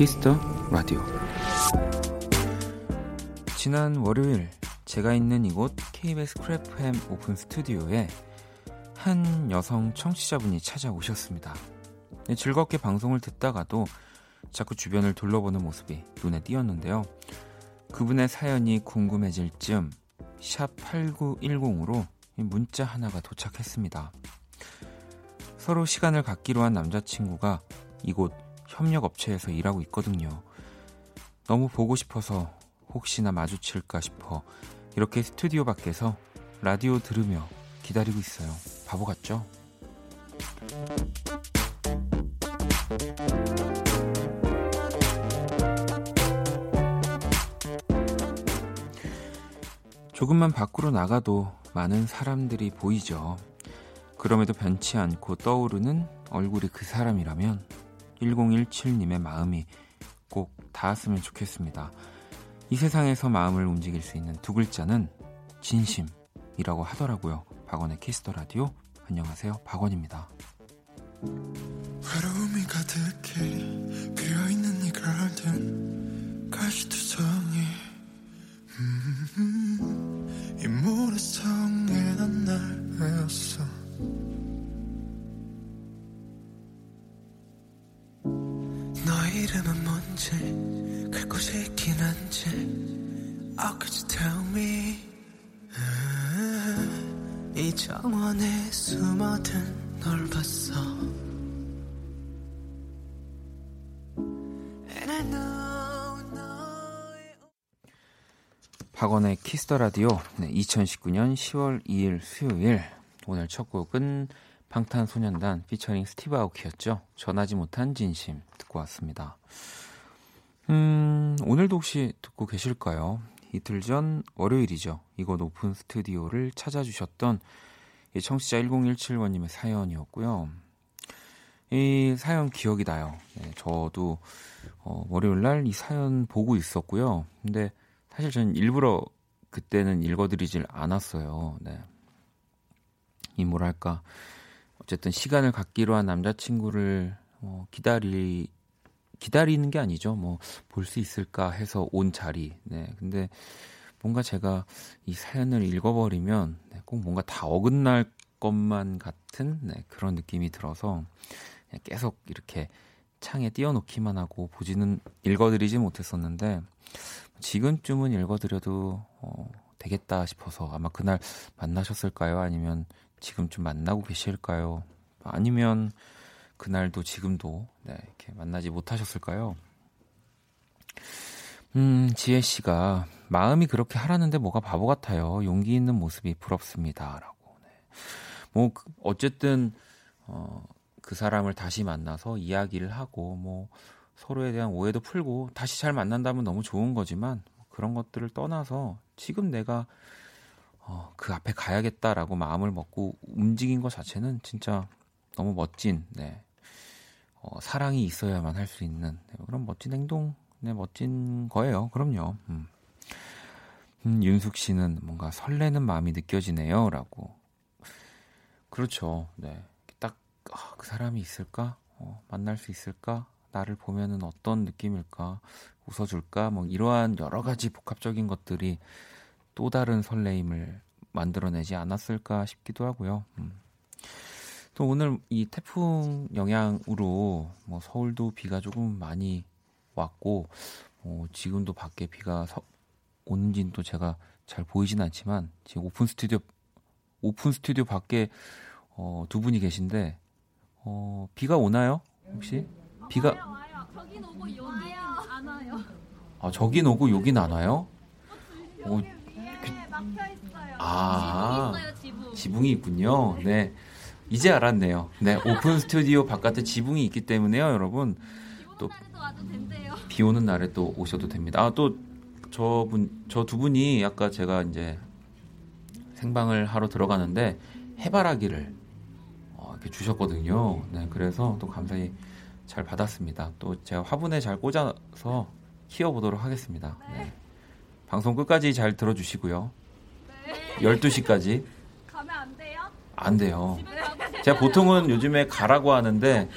키스 더 라디오 지난 월요일 제가 있는 이곳 KBS Cool FM 오픈 스튜디오에 한 여성 청취자분이 찾아오셨습니다. 네, 즐겁게 방송을 듣다가도 자꾸 주변을 둘러보는 모습이 눈에 띄었는데요. 그분의 사연이 궁금해질 즈음 샵 8910으로 문자 하나가 도착했습니다. 서로 시간을 갖기로 한 남자친구가 이곳 협력업체에서 일하고 있거든요. 너무 보고 싶어서 혹시나 마주칠까 싶어 이렇게 스튜디오 밖에서 라디오 들으며 기다리고 있어요. 바보 같죠? 조금만 밖으로 나가도 많은 사람들이 보이죠. 그럼에도 변치 않고 떠오르는 얼굴이 그 사람이라면 1017님의 마음이 꼭 닿았으면 좋겠습니다. 이 세상에서 마음을 움직일 수 있는 두 글자는 진심이라고 하더라고요. 박원의 키스 더 라디오. 안녕하세요. 박원입니다. 외로움이 가득히 피어있는 이 가든 가시투성이 음, 이 모래성에 난날 외웠어 이름은 뭔지 갈 곳이 있긴 한지. Oh could you tell me? 음, 이 정원에 숨어든 널 봤어. 박원의 키스 더 라디오 네, 2019년 10월 2일 수요일. 오늘 첫 곡은 방탄소년단 피처링 스티브 아오키였죠. 전하지 못한 진심 듣고 왔습니다. 음, 오늘도 혹시 듣고 계실까요? 이틀 전 월요일이죠. 이곳 오픈 스튜디오를 찾아주셨던 이 청취자 1017번님의 사연이었고요. 이 사연 기억이 나요. 네, 저도 어, 월요일 날 이 사연 보고 있었고요. 근데 사실 저는 일부러 그때는 읽어드리질 않았어요. 네. 이 뭐랄까 어쨌든 시간을 갖기로 한 남자친구를 어, 기다리 기다리는 게 아니죠. 뭐 볼 수 있을까 해서 온 자리. 네. 근데 뭔가 제가 이 사연을 읽어버리면 네, 꼭 뭔가 다 어긋날 것만 같은 네, 그런 느낌이 들어서 계속 이렇게 창에 띄워놓기만 하고 보지는 읽어드리지 못했었는데 지금쯤은 읽어드려도 어, 되겠다 싶어서 아마 그날 만나셨을까요? 아니면 지금 좀 만나고 계실까요? 아니면 그날도 지금도 네, 이렇게 만나지 못하셨을까요? 음, 지혜 씨가 마음이 그렇게 하라는데 뭐가 바보 같아요. 용기 있는 모습이 부럽습니다라고. 네. 뭐 그, 어쨌든 어, 그 사람을 다시 만나서 이야기를 하고 뭐 서로에 대한 오해도 풀고 다시 잘 만난다면 너무 좋은 거지만 그런 것들을 떠나서 지금 내가 어, 그 앞에 가야겠다라고 마음을 먹고 움직인 것 자체는 진짜 너무 멋진 네. 어, 사랑이 있어야만 할 수 있는 네, 그런 멋진 행동, 네, 멋진 거예요. 그럼요. 음. 음, 윤숙 씨는 뭔가 설레는 마음이 느껴지네요라고. 그렇죠. 네. 딱그 아, 사람이 있을까? 어, 만날 수 있을까? 나를 보면은 어떤 느낌일까? 웃어줄까? 뭐 이러한 여러 가지 복합적인 것들이 또 다른 설레임을 만들어내지 않았을까 싶기도 하고요. 음. 또 오늘 이 태풍 영향으로 뭐 서울도 비가 조금 많이 왔고 어, 지금도 밖에 비가 서, 오는지는 또 제가 잘 보이진 않지만 지금 오픈 스튜디오 오픈 스튜디오 밖에 어, 두 분이 계신데 어, 비가 오나요? 혹시? 비가 와요, 와요. 저긴 오고 여기 안 와요. 아 저긴 오고 여긴 안 와요? 어, 네, 막혀 있어요. 아. 지붕 있어요, 지붕. 지붕이 있군요. 네. 이제 알았네요. 네, 오픈 스튜디오 바깥에 지붕이 있기 때문에요, 여러분. 또. 비 오는 날에 또 오셔도 됩니다. 아, 또 저분 저 두 분이 아까 제가 이제 생방을 하러 들어가는데 해바라기를 어, 이렇게 주셨거든요. 네, 그래서 또 감사히 잘 받았습니다. 또 제가 화분에 잘 꽂아서 키워보도록 하겠습니다. 네. 방송 끝까지 잘 들어주시고요. 네. 12시까지 가면 안 돼요? 안 돼요. 제가 보통은 요즘에 가라고 하는데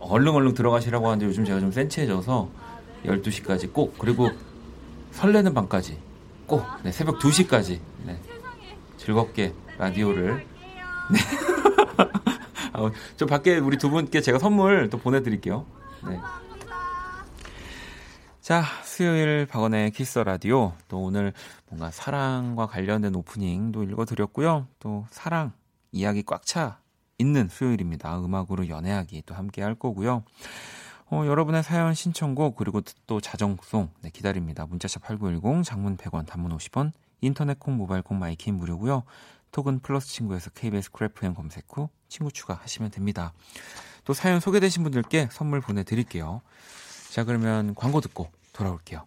얼른 얼른 들어가시라고 하는데 요즘 제가 좀 센치해져서 12시까지 꼭 그리고 설레는 밤까지 꼭 네, 새벽 2시까지 네, 즐겁게 라디오를 네. 아, 저 밖에 우리 두 분께 제가 선물 또 보내드릴게요. 네. 자, 수요일 박원의 키스 라디오. 또 오늘 뭔가 사랑과 관련된 오프닝도 읽어드렸고요. 또 사랑 이야기 꽉 차 있는 수요일입니다. 음악으로 연애하기 또 함께 할 거고요. 어, 여러분의 사연 신청곡 그리고 또 자정송 네, 기다립니다. 문자샵 8910 장문 100원 단문 50원 인터넷 콩 모바일 콩 마이 케이 무료고요. 톡은 플러스 친구에서 KBS Cool FM 검색 후 친구 추가하시면 됩니다. 또 사연 소개되신 분들께 선물 보내드릴게요. 자, 그러면 광고 듣고 돌아올게요.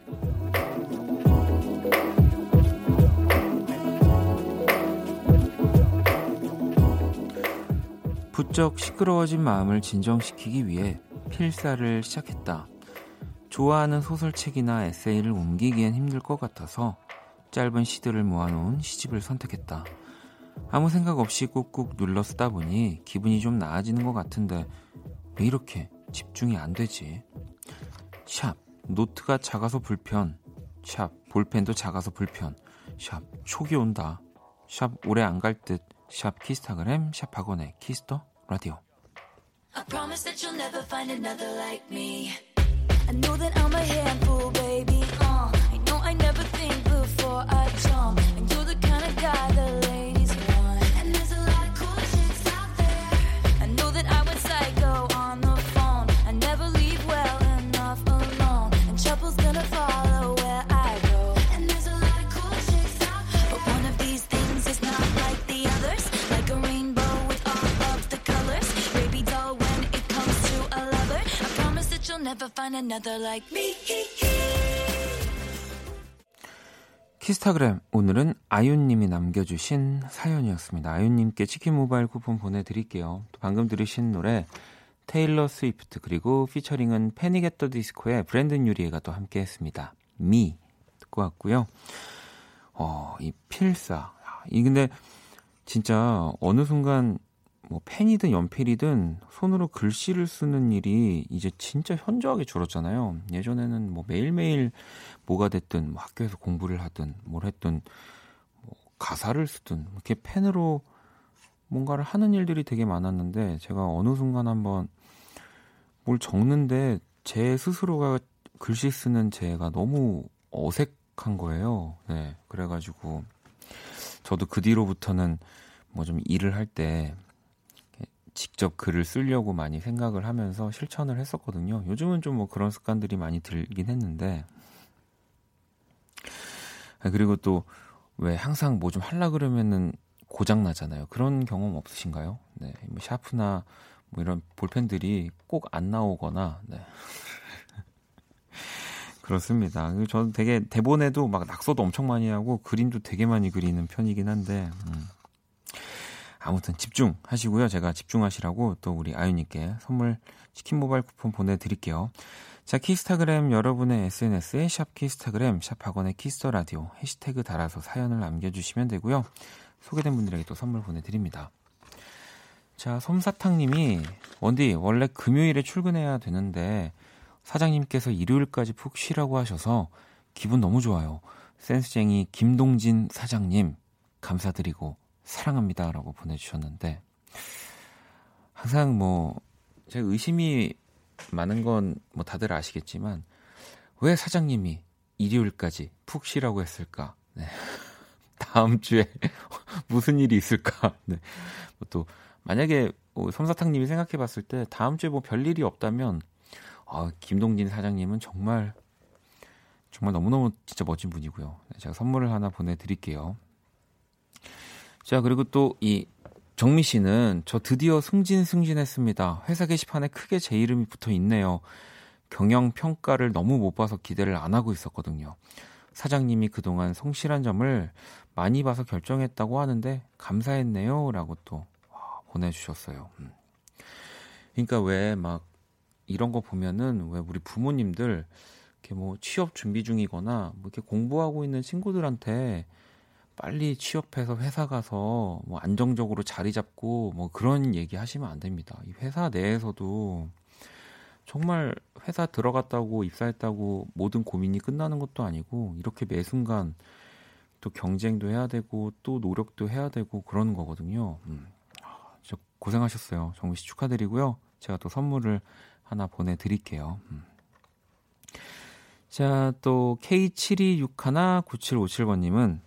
부쩍 시끄러워진 마음을 진정시키기 위해 필사를 시작했다. 좋아하는 소설책이나 에세이를 옮기기엔 힘들 것 같아서 짧은 시들을 모아놓은 시집을 선택했다. 아무 생각 없이 꾹꾹 눌러 쓰다 보니 기분이 좀 나아지는 것 같은데 왜 이렇게 집중이 안 되지. 샵, 노트가 작아서 불편. 샵, 볼펜도 작아서 불편. 샵, 촉이 온다. 샵, 오래 안 갈 듯. 샵, 키스타그램, 샵, 학원의 키스터 라디오. I promise that you'll never find another like me. I know that I'm a handful, baby. Uh, I know I never think before I jump. Never find another like me. 키스타그램 오늘은 아윤님이 남겨주신 사연이었습니다. 아윤님께 치킨 모바일 쿠폰 보내드릴게요. 또 방금 들으신 노래 테일러 스위프트 그리고 피처링은 패닉 앳더 디스코의 브랜든 유리가 또 함께했습니다. ME 듣고 왔고요. 어, 이 필사 이 근데 진짜 어느 순간 뭐 펜이든 연필이든 손으로 글씨를 쓰는 일이 이제 진짜 현저하게 줄었잖아요. 예전에는 뭐 매일매일 뭐가 됐든 뭐 학교에서 공부를 하든 뭘 했든 뭐 가사를 쓰든 이렇게 펜으로 뭔가를 하는 일들이 되게 많았는데 제가 어느 순간 한번 뭘 적는데 제 스스로가 글씨 쓰는 제가 너무 어색한 거예요. 네. 그래가지고 저도 그 뒤로부터는 뭐 좀 일을 할 때 직접 글을 쓰려고 많이 생각을 하면서 실천을 했었거든요. 요즘은 좀 뭐 그런 습관들이 많이 들긴 했는데. 아, 그리고 또 왜 항상 뭐 좀 하려 그러면은 고장 나잖아요. 그런 경험 없으신가요? 네. 뭐 샤프나 뭐 이런 볼펜들이 꼭 안 나오거나 네. 그렇습니다. 저는 되게 대본에도 막 낙서도 엄청 많이 하고 그림도 되게 많이 그리는 편이긴 한데 음. 아무튼 집중하시고요. 제가 집중하시라고 또 우리 아윤님께 선물 치킨 모바일 쿠폰 보내드릴게요. 자, 키스타그램 여러분의 SNS에 샵 키스타그램, 샵 박원의 키스 더 라디오 해시태그 달아서 사연을 남겨주시면 되고요. 소개된 분들에게 또 선물 보내드립니다. 자, 솜사탕님이 원디 원래 금요일에 출근해야 되는데 사장님께서 일요일까지 푹 쉬라고 하셔서 기분 너무 좋아요. 센스쟁이 김동진 사장님 감사드리고 사랑합니다 라고 보내주셨는데 항상 뭐 제가 의심이 많은 건 뭐 다들 아시겠지만 왜 사장님이 일요일까지 푹 쉬라고 했을까? 네. 다음 주에 무슨 일이 있을까? 네. 뭐또 만약에 뭐 솜사탕님이 생각해 봤을 때 다음 주에 뭐 별일이 없다면 아, 김동진 사장님은 정말 정말 너무너무 진짜 멋진 분이고요. 네, 제가 선물을 하나 보내드릴게요. 자, 그리고 또 이 정미 씨는 저 드디어 승진 승진했습니다. 회사 게시판에 크게 제 이름이 붙어 있네요. 경영 평가를 너무 못 봐서 기대를 안 하고 있었거든요. 사장님이 그동안 성실한 점을 많이 봐서 결정했다고 하는데 감사했네요 라고 또 보내주셨어요. 음. 그러니까 왜 막 이런 거 보면은 왜 우리 부모님들 이렇게 뭐 취업 준비 중이거나 뭐 이렇게 공부하고 있는 친구들한테 빨리 취업해서 회사 가서 뭐 안정적으로 자리 잡고 뭐 그런 얘기 하시면 안 됩니다. 이 회사 내에서도 정말 회사 들어갔다고 입사했다고 모든 고민이 끝나는 것도 아니고 이렇게 매 순간 또 경쟁도 해야 되고 또 노력도 해야 되고 그러는 거거든요. 음. 진짜 고생하셨어요. 정우 씨 축하드리고요. 제가 또 선물을 하나 보내드릴게요. 음. 자, 또 K72619757번님은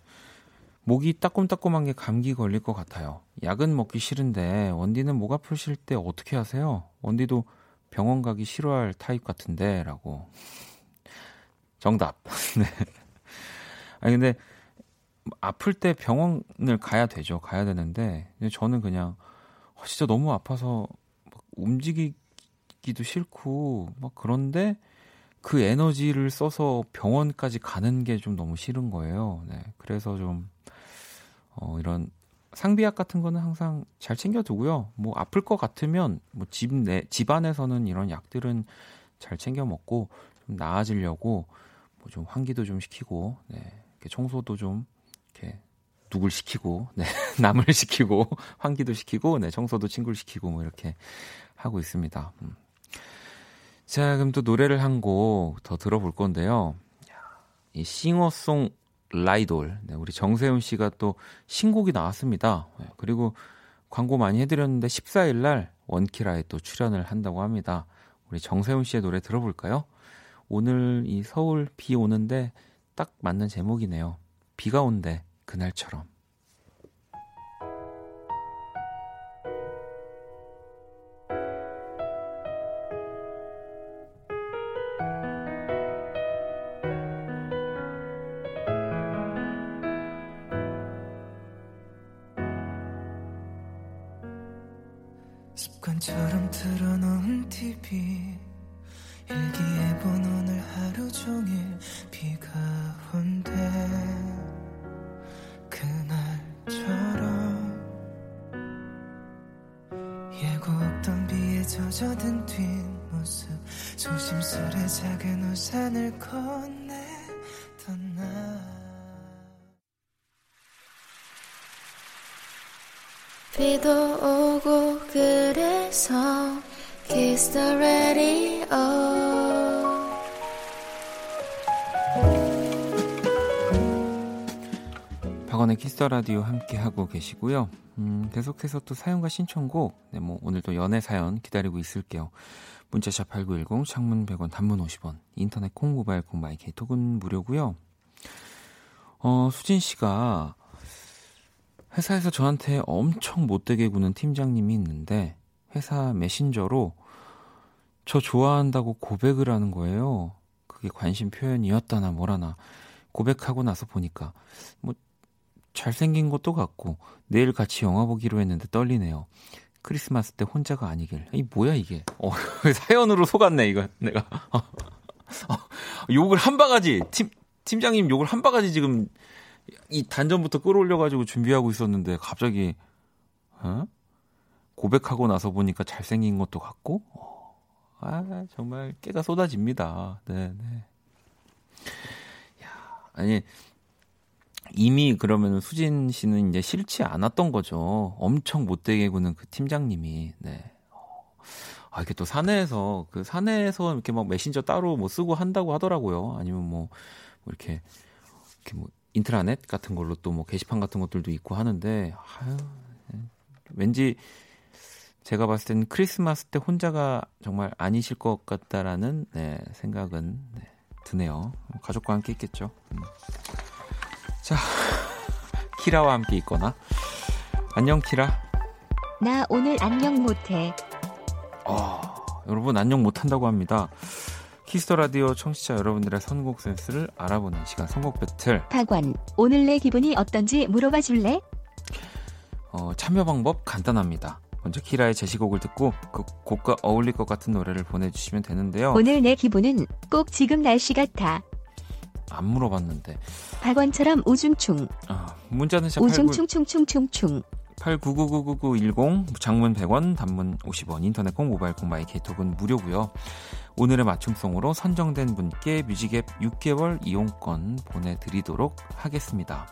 목이 따끔따끔한 게 감기 걸릴 것 같아요. 약은 먹기 싫은데 원디는 목 아프실 때 어떻게 하세요? 원디도 병원 가기 싫어할 타입 같은데 라고. 정답. 네. 아니 근데 아플 때 병원을 가야 되죠. 가야 되는데 저는 그냥 어, 진짜 너무 아파서 움직이기도 싫고 막 그런데 그 에너지를 써서 병원까지 가는 게 좀 너무 싫은 거예요. 네. 그래서 좀 어, 이런 상비약 같은 거는 항상 잘 챙겨두고요. 뭐 아플 것 같으면 뭐 집 내 집안에서는 이런 약들은 잘 챙겨 먹고 좀 나아지려고 뭐 좀 환기도 좀 시키고 네. 이렇게 청소도 좀 이렇게 누굴 시키고 네. 남을 시키고 환기도 시키고 네. 청소도 친구를 시키고 뭐 이렇게 하고 있습니다. 음. 자, 그럼 또 노래를 한 곡 더 들어볼 건데요. 이 싱어송 라이돌. 네, 우리 정세훈 씨가 또 신곡이 나왔습니다. 네, 그리고 광고 많이 해드렸는데 14일 날 원키라에 또 출연을 한다고 합니다. 우리 정세훈 씨의 노래 들어볼까요? 오늘 이 서울 비 오는데 딱 맞는 제목이네요. 비가 온대 그날처럼. 키스 더 라디오 함께 하고 계시고요. 음, 계속해서 또 사연과 신청곡, 네, 뭐 오늘도 연애 사연 기다리고 있을게요. 문자샵 8910, 장문 100원, 단문 50원, 인터넷 콩, 모바일 콩, 마이 케이 톡은 무료고요. 어, 수진 씨가 회사에서 저한테 엄청 못되게 구는 팀장님이 있는데 회사 메신저로 저 좋아한다고 고백을 하는 거예요. 그게 관심 표현이었다나 뭐라나 고백하고 나서 보니까 뭐 잘생긴 것도 같고 내일 같이 영화 보기로 했는데 떨리네요. 크리스마스 때 혼자가 아니길. 이 뭐야 이게? 어, 사연으로 속았네 이거 내가. 어, 어, 욕을 한 바가지 팀 팀장님 욕을 한 바가지 지금 이 단전부터 끌어올려가지고 준비하고 있었는데 갑자기 어? 고백하고 나서 보니까 잘생긴 것도 같고 어, 아 정말 깨가 쏟아집니다. 네, 네. 야, 아니 이미 그러면 수진 씨는 이제 싫지 않았던 거죠. 엄청 못되게 구는 그 팀장님이. 네. 아, 이게 또 사내에서, 그 사내에서 이렇게 막 메신저 따로 뭐 쓰고 한다고 하더라고요. 아니면 뭐, 뭐 이렇게, 이렇게 뭐 인트라넷 같은 걸로 또 뭐 게시판 같은 것들도 있고 하는데 아유, 왠지 제가 봤을 때는 크리스마스 때 혼자가 정말 아니실 것 같다라는 네, 생각은 네, 드네요. 가족과 함께 있겠죠. 음. 자, 키라와 함께 있거나 안녕 키라. 나 오늘 안녕 못해. 어, 여러분 안녕 못한다고 합니다. Kiss the Radio 청취자 여러분들의 선곡 센스를 알아보는 시간 선곡 배틀. 박원, 오늘 내 기분이 어떤지 물어봐 줄래? 어, 참여 방법 간단합니다. 먼저 키라의 제시곡을 듣고 그 곡과 어울릴 것 같은 노래를 보내주시면 되는데요. 오늘 내 기분은 꼭 지금 날씨 같아. 안 물어봤는데. 박원처럼 우중충. 아, 문자는 샵 89, 우중충충충충충. 89999910 장문 100원 단문 50원 인터넷 콩 모바일 콩 my K 톡은 무료고요. 오늘의 맞춤송으로 선정된 분께 뮤직앱 6개월 이용권 보내드리도록 하겠습니다.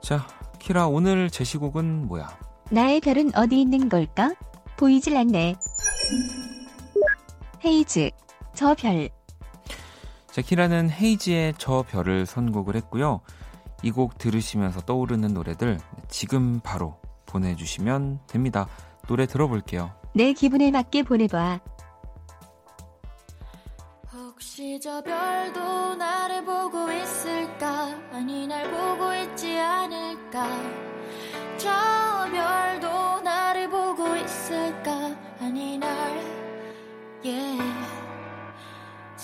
자 키라 오늘 제시곡은 뭐야? 나의 별은 어디 있는 걸까? 보이질 않네. 헤이즈. 저 별. 자, 키라는 헤이지의 저 별을 선곡을 했고요. 이 곡 들으시면서 떠오르는 노래들 지금 바로 보내주시면 됩니다. 노래 들어볼게요. 내 기분에 맞게 보내봐. 혹시 저 별도 나를 보고 있을까 아니 날 보고 있지 않을까 저 별도 나를 보고 있을까 아니 날 yeah.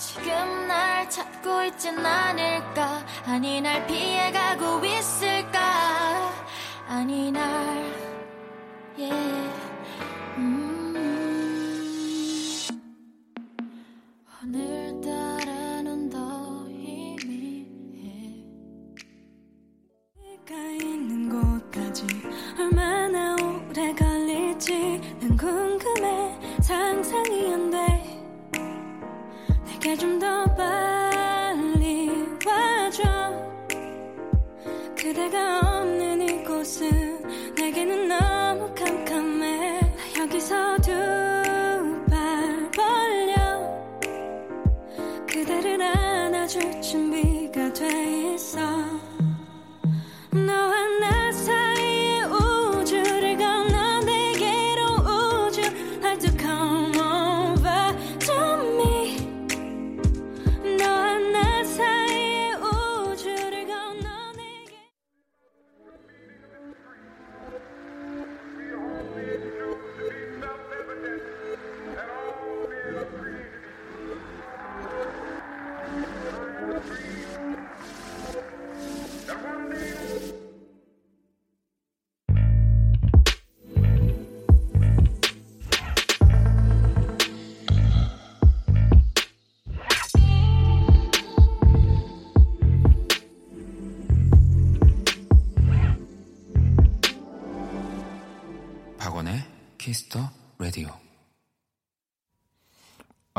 지금 날 찾고 있진 않을까 아니 날 피해가고 있을까 아니 날 yeah. 안아줄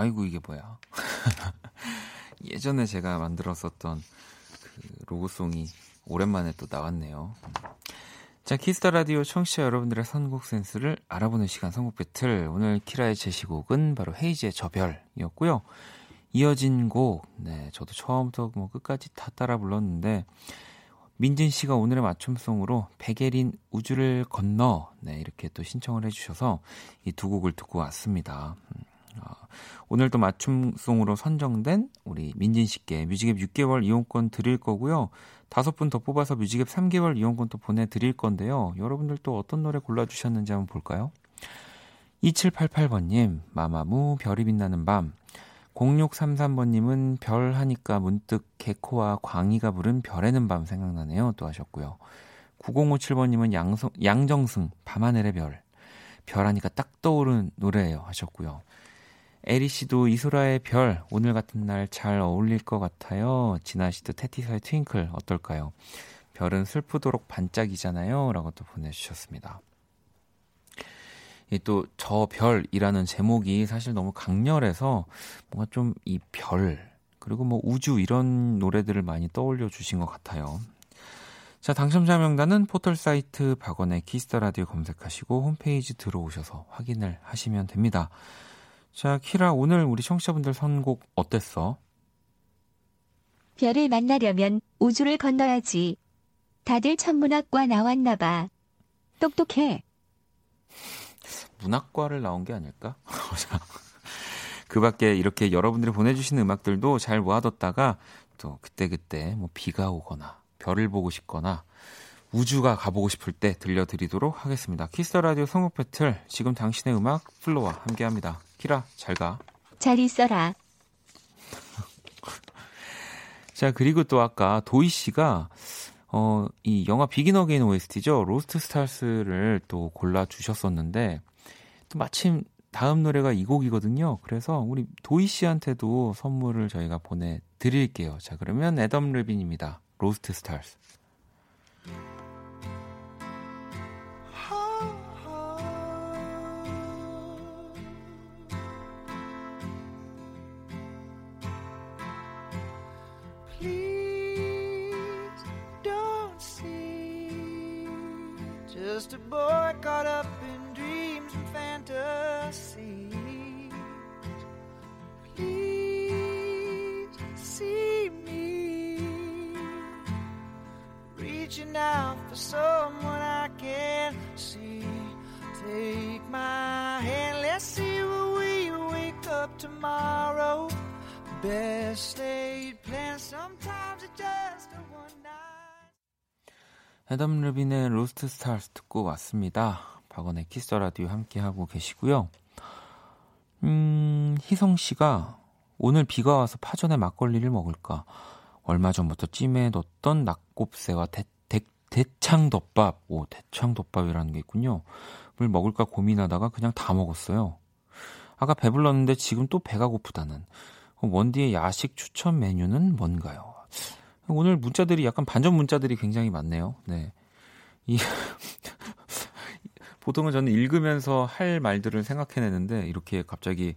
아이고 이게 뭐야? 예전에 제가 만들었었던 그 로고송이 오랜만에 또 나왔네요. 자, Kiss the Radio 청취자 여러분들의 선곡 센스를 알아보는 시간 선곡 배틀. 오늘 키라의 제시곡은 바로 헤이즈의 저 별이었고요. 이어진 곡, 네, 저도 처음부터 뭐 끝까지 다 따라 불렀는데 민진 씨가 오늘의 맞춤송으로 백예린 우주를 건너 네, 이렇게 또 신청을 해주셔서 이 두 곡을 듣고 왔습니다. 음, 아, 오늘 또 맞춤송으로 선정된 우리 민진 씨께 뮤직앱 6개월 이용권 드릴 거고요. 다섯 분 더 뽑아서 뮤직앱 3개월 이용권 또 보내드릴 건데요. 여러분들 또 어떤 노래 골라주셨는지 한번 볼까요? 2788번님, 마마무 별이 빛나는 밤. 0633번님은 별 하니까 문득 개코와 광희가 부른 별에는 밤 생각나네요. 또 하셨고요. 9057번님은 양성, 양정승 밤하늘의 별. 별 하니까 딱 떠오른 노래예요. 하셨고요. 에리 씨도 이소라의 별 오늘 같은 날 잘 어울릴 것 같아요. 진아 씨도 테티사의 트윙클 어떨까요? 별은 슬프도록 반짝이잖아요. 라고 또 보내주셨습니다. 또 저 별이라는 제목이 사실 너무 강렬해서 뭔가 좀 이 별 그리고 뭐 우주 이런 노래들을 많이 떠올려 주신 것 같아요. 자 당첨자 명단은 포털 사이트 박원의 Kiss the Radio 검색하시고 홈페이지 들어오셔서 확인을 하시면 됩니다. 자 키라 오늘 우리 청취자분들 선곡 어땠어? 별을 만나려면 우주를 건너야지. 다들 천문학과 나왔나 봐. 똑똑해. 문학과를 나온 게 아닐까? 그 밖에 이렇게 여러분들이 보내주시는 음악들도 잘 모아뒀다가 또 그때그때 뭐 비가 오거나 별을 보고 싶거나 우주가 가보고 싶을 때 들려드리도록 하겠습니다. Kiss the Radio 선곡 배틀 지금 당신의 음악 FLO와 함께합니다. 키라 잘 가. 잘 있어라. 자 그리고 또 아까 도희 씨가 어, 이 영화 Begin Again OST죠. Lost Stars를 또 골라 주셨었는데 또 마침 다음 노래가 이 곡이거든요. 그래서 우리 도희 씨한테도 선물을 저희가 보내 드릴게요. 자, 그러면 Adam Levine입니다. Lost Stars. Just a boy caught up Adam Levine의 Lost Stars 듣고 왔습니다. 박원의 Kiss the Radio 함께 하고 계시고요. 음, 희성 씨가 오늘 비가 와서 파전에 막걸리를 먹을까? 얼마 전부터 찜에 넣었던 낙곱새와 대, 대, 대창덮밥, 오, 대창덮밥이라는 게 있군요. 을 먹을까 고민하다가 그냥 다 먹었어요. 아까 배불렀는데 지금 또 배가 고프다는. 원디의 야식 추천 메뉴는 뭔가요? 오늘 문자들이 약간 반전 문자들이 굉장히 많네요. 네. 이 보통은 저는 읽으면서 할 말들을 생각해내는데 이렇게 갑자기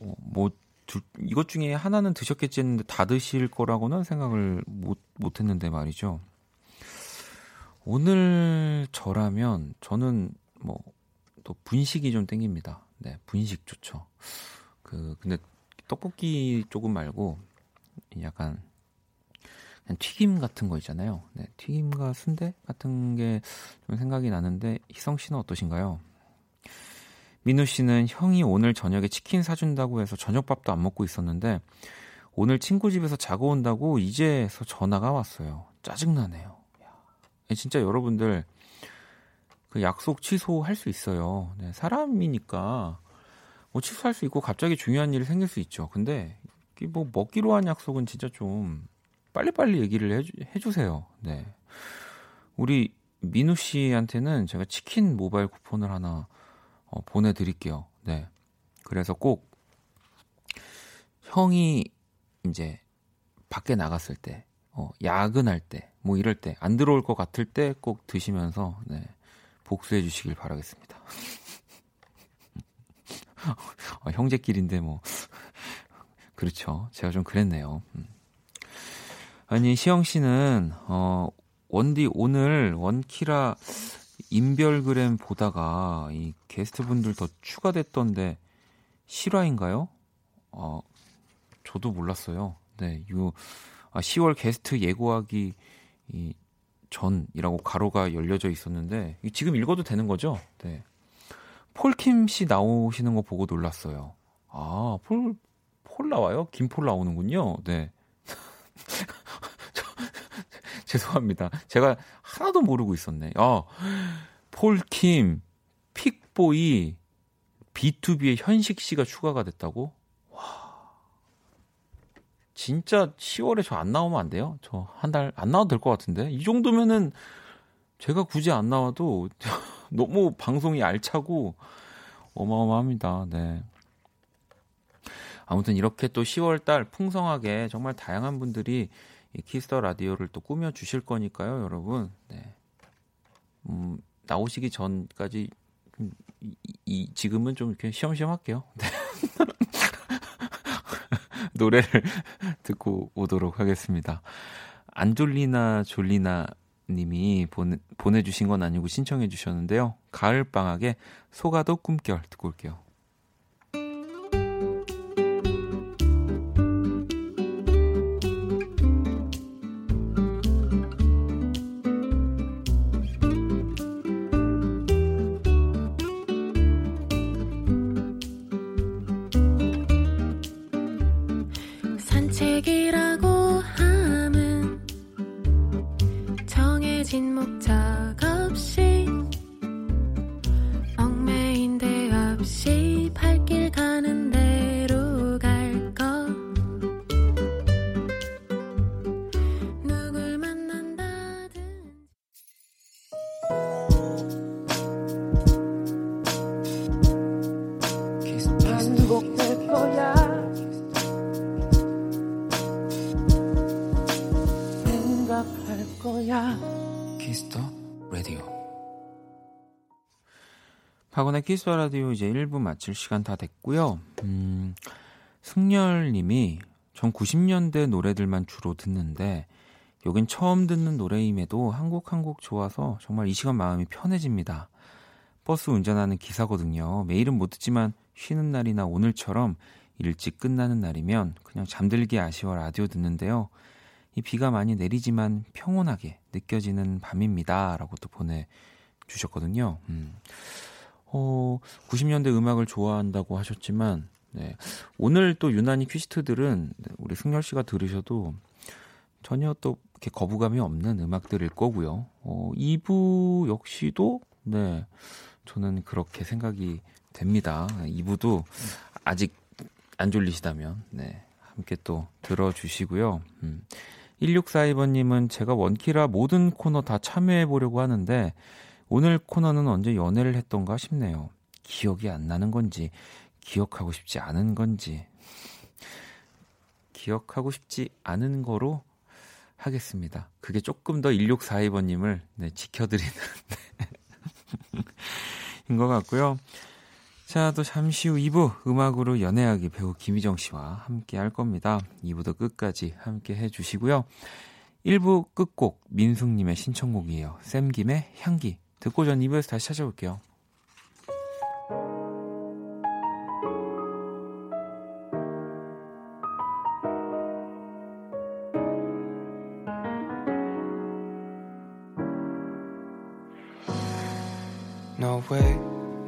어, 뭐 두, 이것 중에 하나는 드셨겠지 했는데 다 드실 거라고는 생각을 못 못 했는데 말이죠. 오늘 저라면 저는 뭐 또 분식이 좀 땡깁니다. 네, 분식 좋죠. 그 근데 떡볶이 조금 말고 약간 튀김 같은 거 있잖아요. 네, 튀김과 순대 같은 게 좀 생각이 나는데 희성 씨는 어떠신가요? 민우 씨는 형이 오늘 저녁에 치킨 사준다고 해서 저녁밥도 안 먹고 있었는데 오늘 친구 집에서 자고 온다고 이제서 전화가 왔어요. 짜증나네요. 야, 진짜 여러분들 그 약속 취소할 수 있어요. 네, 사람이니까 뭐 취소할 수 있고 갑자기 중요한 일이 생길 수 있죠. 근데 이뭐 먹기로 한 약속은 진짜 좀 빨리빨리 얘기를 해주, 해주세요. 네. 우리 민우 씨한테는 제가 치킨 모바일 쿠폰을 하나 어, 보내드릴게요. 네. 그래서 꼭 형이 이제 밖에 나갔을 때, 어, 야근할 때, 뭐 이럴 때, 안 들어올 것 같을 때 꼭 드시면서, 네. 복수해 주시길 바라겠습니다. 어, 형제끼리인데 뭐 그렇죠. 제가 좀 그랬네요. 음. 아니 시영 씨는 어 원디 오늘 원키라 인별그램 보다가 이 게스트분들 더 추가됐던데 실화인가요? 어 저도 몰랐어요. 네, 요 아, 10월 게스트 예고하기 이 전이라고 가로가 열려져 있었는데 지금 읽어도 되는 거죠? 네. 폴킴 씨 나오시는 거 보고 놀랐어요. 아, 폴, 폴 나와요? 김폴 나오는군요. 네. 저, 죄송합니다. 제가 하나도 모르고 있었네. 아, 폴킴, 픽보이, B2B의 현식 씨가 추가가 됐다고? 와. 진짜 10월에 저 안 나오면 안 돼요? 저 한 달 안 나와도 될 것 같은데? 이 정도면은 제가 굳이 안 나와도 너무 방송이 알차고 어마어마합니다. 네. 아무튼 이렇게 또 10월 달 풍성하게 정말 다양한 분들이 이 Kiss the Radio를 또 꾸며 주실 거니까요, 여러분. 네. 음, 나오시기 전까지 음, 이, 이 지금은 좀 이렇게 쉬엄쉬엄 할게요. 네. 노래를 듣고 오도록 하겠습니다. 안졸리나 졸리나 님이 보내, 보내주신 건 아니고 신청해 주셨는데요. 가을방학에 소가도 꿈결 듣고 올게요. 박원의 Kiss the Radio 이제 1부 마칠 시간 다 됐고요. 음, 승열님이 전 90년대 노래들만 주로 듣는데 여긴 처음 듣는 노래임에도 한 곡 한 곡 좋아서 정말 이 시간 마음이 편해집니다. 버스 운전하는 기사거든요. 매일은 못 듣지만 쉬는 날이나 오늘처럼 일찍 끝나는 날이면 그냥 잠들기 아쉬워 라디오 듣는데요. 이 비가 많이 내리지만 평온하게 느껴지는 밤입니다. 라고 또 보내주셨거든요. 음. 어, 90년대 음악을 좋아한다고 하셨지만, 네. 오늘 또 유난히 퀴스트들은 우리 승열 씨가 들으셔도 전혀 또 이렇게 거부감이 없는 음악들일 거고요. 어, 2부 역시도, 네. 저는 그렇게 생각이 됩니다. 2부도 아직 안 졸리시다면, 네. 함께 또 들어주시고요. 음. 1642번님은 제가 원키라 모든 코너 다 참여해 보려고 하는데 오늘 코너는 언제 연애를 했던가 싶네요. 기억이 안 나는 건지 기억하고 싶지 않은 건지 기억하고 싶지 않은 거로 하겠습니다. 그게 조금 더 1642번님을 네, 지켜드리는 인것 같고요. 자, 또 잠시 후 2부 음악으로 연애하기 배우 김희정 씨와 함께 할 겁니다. 2부도 끝까지 함께 해주시고요. 1부 끝곡 민숙님의 신청곡이에요. 샘김의 향기. 듣고 전 2부에서 다시 찾아올게요. 너왜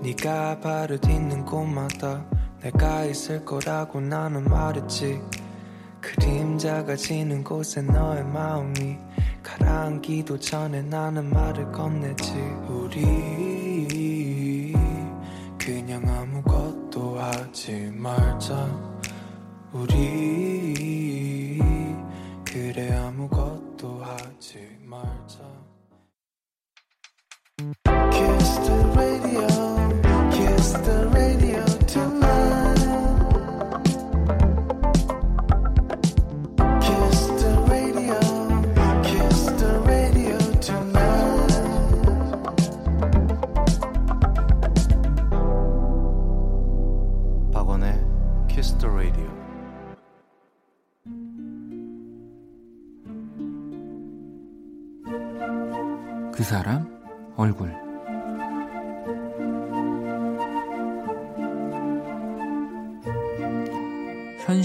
네가 발을 딛는 곳마다 내가 있을 거라고 나는 말했지 그림자가 지는 곳에 너의 마음이 가라앉기도 전에 나는 말을 건네지. 우리 그냥 아무것도 하지 말자. 우리 그래 아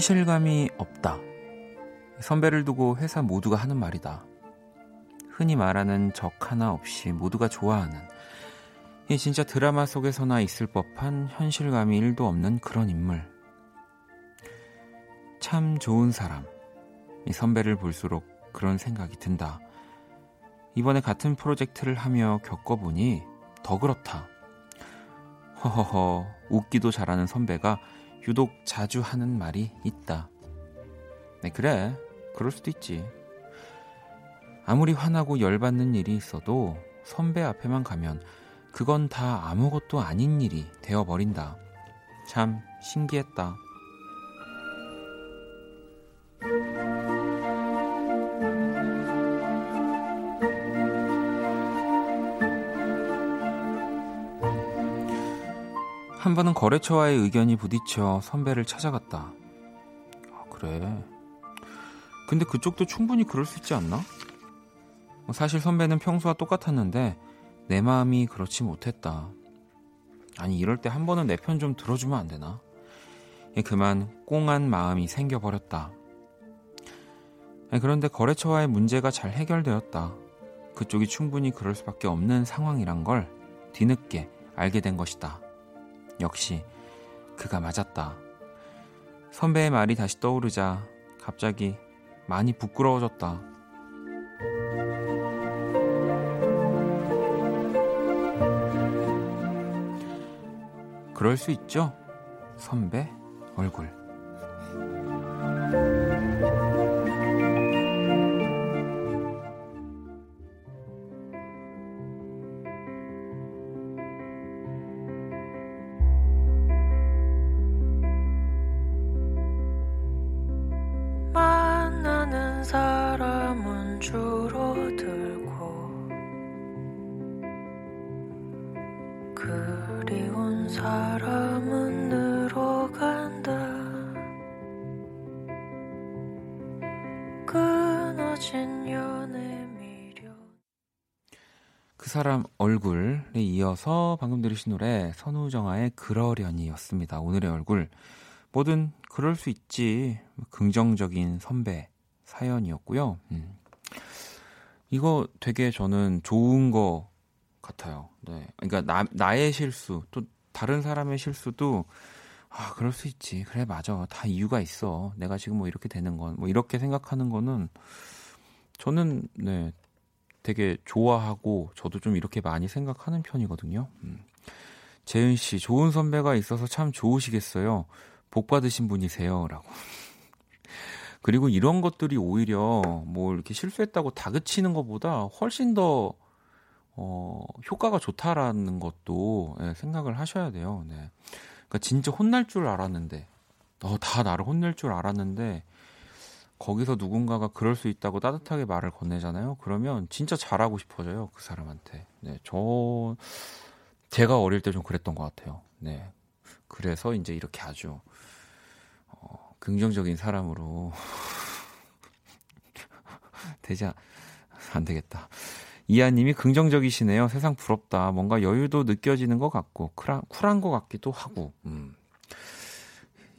현실감이 없다. 선배를 두고 회사 모두가 하는 말이다. 흔히 말하는 적 하나 없이 모두가 좋아하는 이 진짜 드라마 속에서나 있을 법한 현실감이 1도 없는 그런 인물. 참 좋은 사람. 이 선배를 볼수록 그런 생각이 든다. 이번에 같은 프로젝트를 하며 겪어보니 더 그렇다. 허허허, 웃기도 잘하는 선배가 유독 자주 하는 말이 있다. 네, 그래. 그럴 수도 있지. 아무리 화나고 열받는 일이 있어도 선배 앞에만 가면 그건 다 아무것도 아닌 일이 되어버린다. 참 신기했다. 한 번은 거래처와의 의견이 부딪혀 선배를 찾아갔다. 아, 그래. 근데 그쪽도 충분히 그럴 수 있지 않나? 뭐 사실 선배는 평소와 똑같았는데 내 마음이 그렇지 못했다. 아니 이럴 때 한 번은 내 편 좀 들어주면 안 되나? 예, 그만 꽁한 마음이 생겨버렸다. 아니, 그런데 거래처와의 문제가 잘 해결되었다. 그쪽이 충분히 그럴 수밖에 없는 상황이란 걸 뒤늦게 알게 된 것이다. 역시 그가 맞았다. 선배의 말이 다시 떠오르자 갑자기 많이 부끄러워졌다. 그럴 수 있죠? 선배 얼굴. 그 사람 얼굴에 이어서 방금 들으신 노래 선우정아의 그러려니였습니다. 오늘의 얼굴. 뭐든 그럴 수 있지. 긍정적인 선배 사연이었고요. 음. 이거 되게 저는 좋은 거 같아요. 네. 그러니까 나, 나의 실수, 또 다른 사람의 실수도 아, 그럴 수 있지. 그래, 맞아. 다 이유가 있어. 내가 지금 뭐 이렇게 되는 건, 뭐 이렇게 생각하는 거는 저는, 네, 되게 좋아하고 저도 좀 이렇게 많이 생각하는 편이거든요. 음. 재은 씨, 좋은 선배가 있어서 참 좋으시겠어요. 복 받으신 분이세요 라고. 그리고 이런 것들이 오히려 뭐 이렇게 실수했다고 다그치는 것보다 훨씬 더 어, 효과가 좋다라는 것도 예, 생각을 하셔야 돼요. 네. 그러니까 진짜 혼날 줄 알았는데, 어, 다 나를 혼낼 줄 알았는데, 거기서 누군가가 그럴 수 있다고 따뜻하게 말을 건네잖아요. 그러면 진짜 잘하고 싶어져요. 그 사람한테. 네, 저, 제가 어릴 때 좀 그랬던 것 같아요. 네. 그래서 이제 이렇게 아주, 어, 긍정적인 사람으로 되지 않, 안 되겠다. 이하님이 긍정적이시네요. 세상 부럽다. 뭔가 여유도 느껴지는 것 같고 쿨한, 쿨한 것 같기도 하고. 음.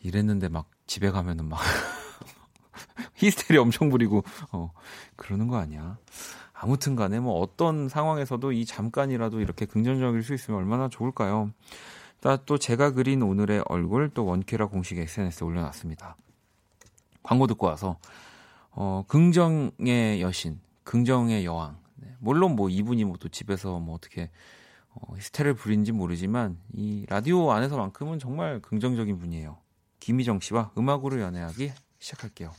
이랬는데 막 집에 가면은 막 히스테리 엄청 부리고 어 그러는 거 아니야. 아무튼 간에 뭐 어떤 상황에서도 이 잠깐이라도 이렇게 긍정적일 수 있으면 얼마나 좋을까요? 또 제가 그린 오늘의 얼굴 또 원키라 공식 SNS에 올려놨습니다. 광고 듣고 와서 어 긍정의 여신, 긍정의 여왕. 네, 물론 뭐 이분이 뭐 또 집에서 뭐 어떻게 어, 히스테리를 부린지 모르지만 이 라디오 안에서만큼은 정말 긍정적인 분이에요. 김희정 씨와 음악으로 연애하기 시작할게요.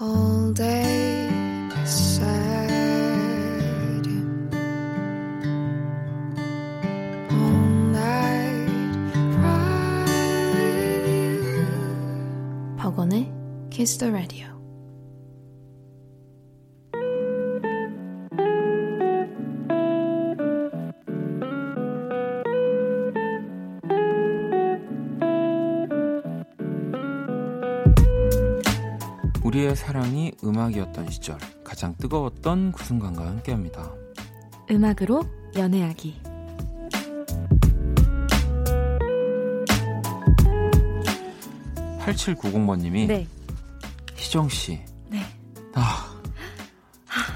All day sad All night cry with you 박원의 Kiss the Radio 우리의 사랑이 음악이었던 시절 가장 뜨거웠던 그 순간과 함께합니다. 음악으로 연애하기. 팔7 9 0번님이 네. 희정 씨, 네. 아,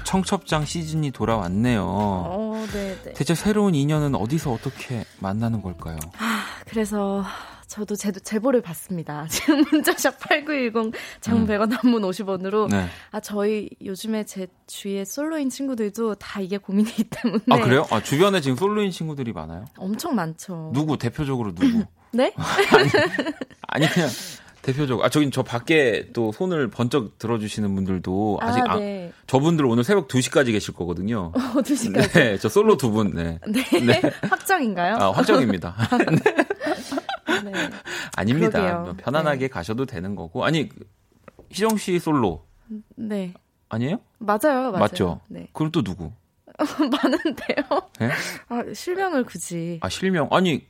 청첩장 시즌이 돌아왔네요. 어, 네, 네. 대체 새로운 인연은 어디서 어떻게 만나는 걸까요? 아, 그래서 저도 제, 제보를 받습니다. 지금 문자샵 8910 장문 음. 100원 단문 50원으로 네. 아, 저희 요즘에 제 주위에 솔로인 친구들도 다 이게 고민이기 때문에 아 그래요? 아 주변에 지금 솔로인 친구들이 많아요? 엄청 많죠. 누구 대표적으로 누구? 네? 아니, 아니 그냥 대표적으로 아 저기 저 밖에 또 손을 번쩍 들어주시는 분들도 아직 아, 아, 네. 저분들 오늘 새벽 2시까지 계실 거거든요. 어, 두 시간. 네, 저 솔로 두 분. 네. 네. 네. 확정인가요? 아, 확정입니다. 네. 아닙니다. 뭐 편안하게 가셔도 되는 거고. 아니, 희정 씨 솔로 네. 아니에요? 맞아요, 맞아요. 맞죠? 네. 그럼 또 누구? 많은데요? 네? 아, 실명을 굳이. 아, 실명. 아니,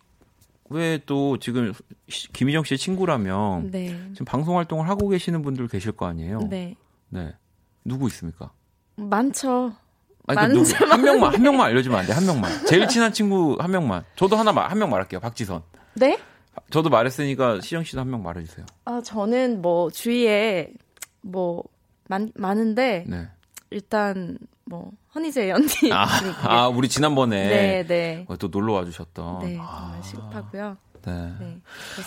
왜 또 지금 시- 김희정 씨의 친구라면 네. 지금 방송 활동을 하고 계시는 분들 계실 거 아니에요? 네. 네. 누구 있습니까? 많죠. 아니, 그 누구, 한 명만, 한 명만 알려주면 안 돼, 한 명만. 제일 친한 친구 한 명만. 저도 하나, 말- 한명 말할게요. 박지선. 네? 저도 말했으니까 시정 씨도 한 명 말해주세요. 아, 저는 뭐 주위에 뭐 많, 많은데 네. 일단 뭐 허니제 연디 아, 아, 우리 지난번에 네, 네. 어, 또 놀러 와주셨던. 네, 아, 정말 시급하고요. 네. 네.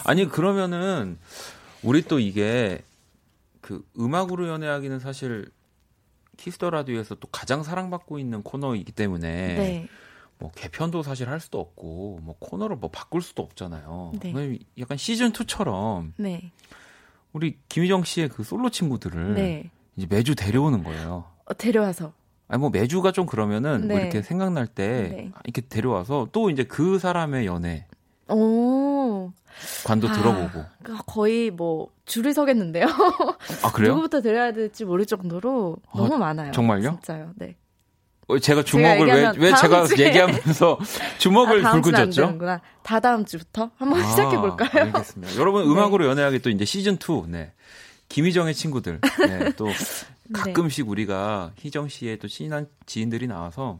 아니 그러면은 우리 또 이게 그 음악으로 연애하기는 사실 Kiss the Radio에서 또 가장 사랑받고 있는 코너이기 때문에 네. 뭐 개편도 사실 할 수도 없고 뭐 코너를 뭐 바꿀 수도 없잖아요. 네. 약간 시즌 2처럼 네. 우리 김희정 씨의 그 솔로 친구들을 네. 이제 매주 데려오는 거예요. 어, 데려와서. 아니 뭐 매주가 좀 그러면은 뭐 네. 이렇게 생각날 때 네. 이렇게 데려와서 또 이제 그 사람의 연애 오. 관도 아. 들어보고 그러니까 거의 뭐 줄을 서겠는데요. 아 그래요? 누구부터 드려야 될지 모를 정도로 너무 아, 많아요. 정말요? 진짜요. 네. 어, 제가 주먹을 왜, 얘기하면 왜 다음 제가 주에- 얘기하면서 주먹을 아, 다음 불고 주는 안 졌죠? 되는구나. 다 다음 주부터 한번 아, 시작해 볼까요? 알겠습니다. 여러분 음악으로 연애하기 또 이제 시즌 2. 네. 김희정의 친구들. 네, 또 가끔씩 우리가 희정 씨의 또 친한 지인들이 나와서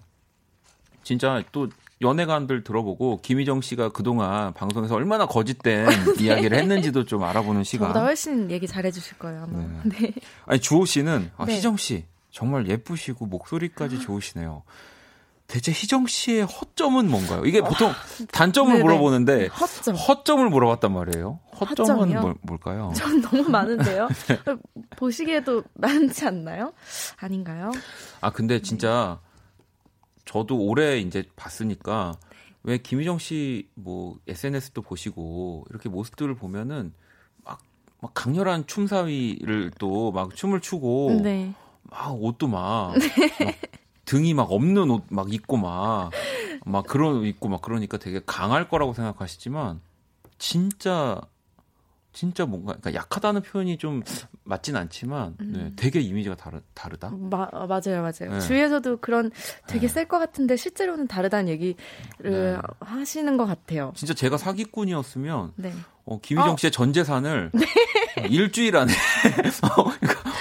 진짜 또 연애관들 들어보고 김희정 씨가 그동안 방송에서 얼마나 거짓된 이야기를 했는지도 좀 알아보는 시간. 저보다 훨씬 얘기 잘해 주실 거예요, 아마. 네. 아니 주호 씨는 아, 네. 희정 씨 정말 예쁘시고 목소리까지 좋으시네요. 대체 희정 씨의 허점은 뭔가요? 이게 보통 단점을 아, 네네. 물어보는데 허점. 허점 을 물어봤단 말이에요. 허점은? 뭘, 뭘까요? 전 너무 많은데요. 보시기에도 많지 않나요? 아닌가요? 아 근데 진짜 저도 올해 이제 봤으니까 왜 김희정 씨 뭐 SNS도 보시고 이렇게 모습들을 보면은 막, 막 강렬한 춤사위를 또 막 춤을 추고 네. 막 옷도 막, 막 등이 막 없는 옷 막 입고 막 막 그런 옷 입고 막 그러니까 되게 강할 거라고 생각하시지만 진짜 진짜 뭔가 그러니까 약하다는 표현이 좀 맞진 않지만 네, 되게 이미지가 다르 다르다. 마, 어, 맞아요, 맞아요. 네. 주위에서도 그런 되게 셀 것 같은데 실제로는 다르다는 얘기를 네. 하시는 것 같아요. 진짜 제가 사기꾼이었으면 네. 어, 김희정 씨의 전 재산을 일주일 안에 어,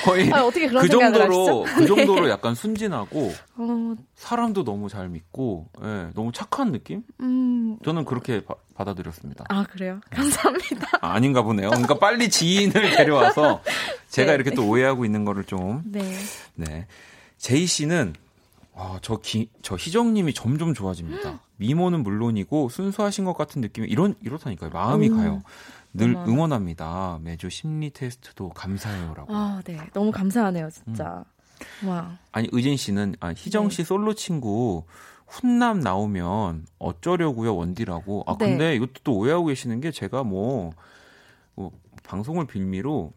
거의 아, 어떻게 그런 그 정도로? 그 정도로 약간 순진하고 어, 사람도 너무 잘 믿고 예, 너무 착한 느낌? 음, 저는 그렇게 바- 받아들였습니다. 아, 그래요? 감사합니다. 아, 아닌가 보네요. 그러니까 빨리 지인을 데려와서 제가 네. 이렇게 또 오해하고 있는 거를 좀 네. 네. 제이 씨는 아, 저, 기, 저 희정님이 점점 좋아집니다. 미모는 물론이고 순수하신 것 같은 느낌이 이런 이렇다니까요. 마음이 음, 가요. 늘. 응원합니다. 매주 심리 테스트도 감사해요라고. 아, 네. 너무 감사하네요, 진짜. 와. 아니 의진 씨는 아, 희정 네. 씨 솔로 친구 훈남 나오면 어쩌려고요 원디라고. 아 네. 근데 이것도 또 오해하고 계시는 게 제가 뭐, 뭐 방송을 빌미로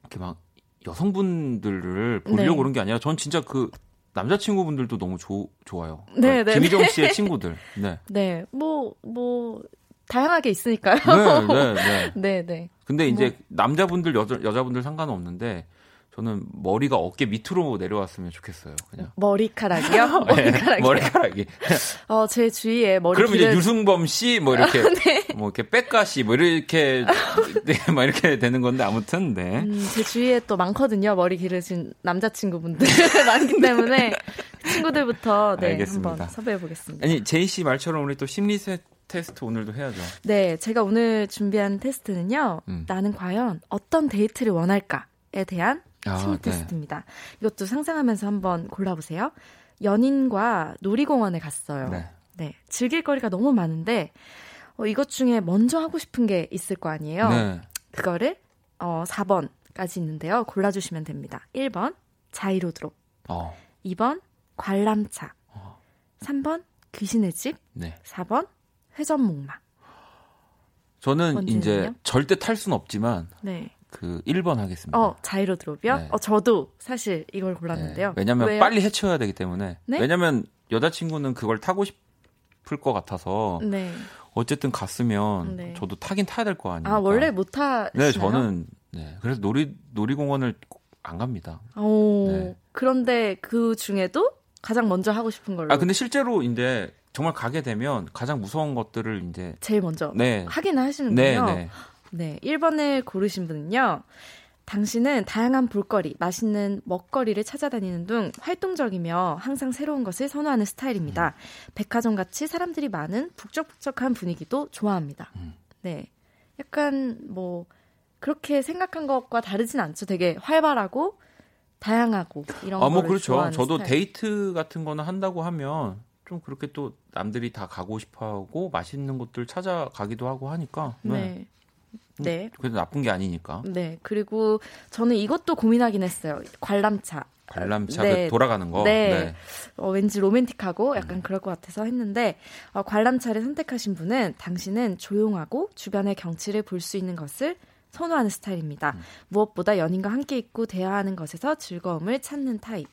이렇게 막 여성분들을 보려고 네. 그런 게 아니라 전 진짜 그 남자친구분들도 너무 조, 좋아요. 네, 그러니까 네, 김희정 씨의 친구들. 네. 네. 뭐, 뭐, 다양하게 있으니까요. 네, 네, 네. 네, 네. 근데 이제 뭐. 남자분들 여자 여자분들 상관은 없는데 저는 머리가 어깨 밑으로 내려왔으면 좋겠어요. 그냥. 머리카락이요? 네? 머리카락이. 어, 제 주위에 머리 그럼 이제 기른 류승범 씨 뭐 이렇게 네. 뭐 이렇게 백가 씨 뭐 이렇게 네, 막 이렇게 되는 건데 아무튼 네. 음, 제 주위에 또 많거든요. 머리 기르신 남자친구분들 많기 때문에 그 친구들부터 네, 알겠습니다. 한번 섭외해 보겠습니다. 아니 제이 씨 말처럼 우리 또 심리 세- 테스트 오늘도 해야죠. 네, 제가 오늘 준비한 테스트는요. 음. 나는 과연 어떤 데이트를 원할까에 대한 아, 심리 네. 테스트입니다. 이것도 상상하면서 한번 골라보세요. 연인과 놀이공원에 갔어요. 네. 네, 즐길 거리가 너무 많은데 어, 이것 중에 먼저 하고 싶은 게 있을 거 아니에요. 네. 그거를 어, 4번까지 있는데요. 골라주시면 됩니다. 1번 자이로 드롭, 어. 2번 관람차, 어. 3번 귀신의 집, 네. 4번 회전목마. 저는 원진은요? 이제 절대 탈 수는 없지만 네. 그 1번 하겠습니다. 어, 자이로 드롭이요? 네. 어, 저도 사실 이걸 골랐는데요. 네. 왜냐면 왜요? 빨리 해쳐야 되기 때문에. 네? 왜냐면 여자친구는 그걸 타고 싶을 것 같아서 네. 어쨌든 갔으면 네. 저도 타긴 타야 될 거 아니에요. 아, 원래 못 타시나요? 네, 저는 네. 그래서 놀이 놀이공원을 꼭안 갑니다. 오, 네. 그런데 그 중에도 가장 먼저 하고 싶은 걸로 아 근데 실제로 이제 정말 가게 되면 가장 무서운 것들을 이제 제일 먼저 네. 하긴 하시는군요. 네, 네. 네, 1번을 고르신 분은요. 당신은 다양한 볼거리, 맛있는 먹거리를 찾아다니는 등 활동적이며 항상 새로운 것을 선호하는 스타일입니다. 음. 백화점 같이 사람들이 많은 북적북적한 분위기도 좋아합니다. 음. 네. 약간 뭐 그렇게 생각한 것과 다르진 않죠. 되게 활발하고 다양하고 이런 아, 뭐 그렇죠. 저도 스타일. 데이트 같은 거는 한다고 하면 좀 그렇게 또 남들이 다 가고 싶어 하고 맛있는 곳들 찾아가기도 하고 하니까. 네. 네. 네. 그래도 나쁜 게 아니니까. 네. 그리고 저는 이것도 고민하긴 했어요. 관람차. 관람차 네. 그 돌아가는 거. 네. 어, 왠지 로맨틱하고 약간 그럴 것 같아서 했는데 어, 관람차를 선택하신 분은 당신은 조용하고 주변의 경치를 볼 수 있는 것을 선호하는 스타일입니다. 무엇보다 연인과 함께 있고 대화하는 것에서 즐거움을 찾는 타입.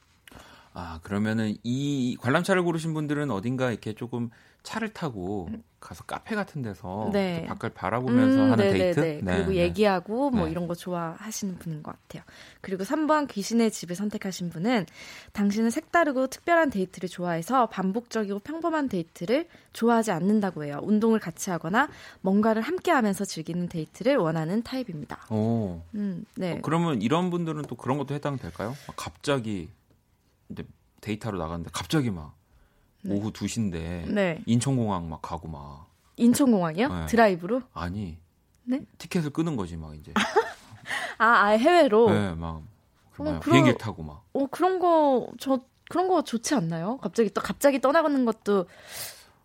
아, 그러면은 이 관람차를 고르신 분들은 어딘가 이렇게 조금 차를 타고 가서 카페 같은 데서 네. 바깥 바라보면서 음, 하는 네네네. 데이트? 네, 그리고 네. 얘기하고 뭐 네. 이런 거 좋아하시는 분인 것 같아요. 그리고 3번 귀신의 집을 선택하신 분은 당신은 색다르고 특별한 데이트를 좋아해서 반복적이고 평범한 데이트를 좋아하지 않는다고 해요. 운동을 같이 하거나 뭔가를 함께 하면서 즐기는 데이트를 원하는 타입입니다. 오. 음, 네. 어, 그러면 이런 분들은 또 그런 것도 해당될까요? 막 갑자기 데이트하러 나갔는데 갑자기 막 네. 오후 2시인데 네. 인천공항 막 가고 막 인천공항이요? 네. 드라이브로? 아니 네? 티켓을 끊는 거지 막 이제 아, 아예 해외로? 네, 막 어, 막 그럼- 비행기 타고 막 어, 그런 거, 저, 그런 거 좋지 않나요? 갑자기 또, 갑자기 떠나가는 것도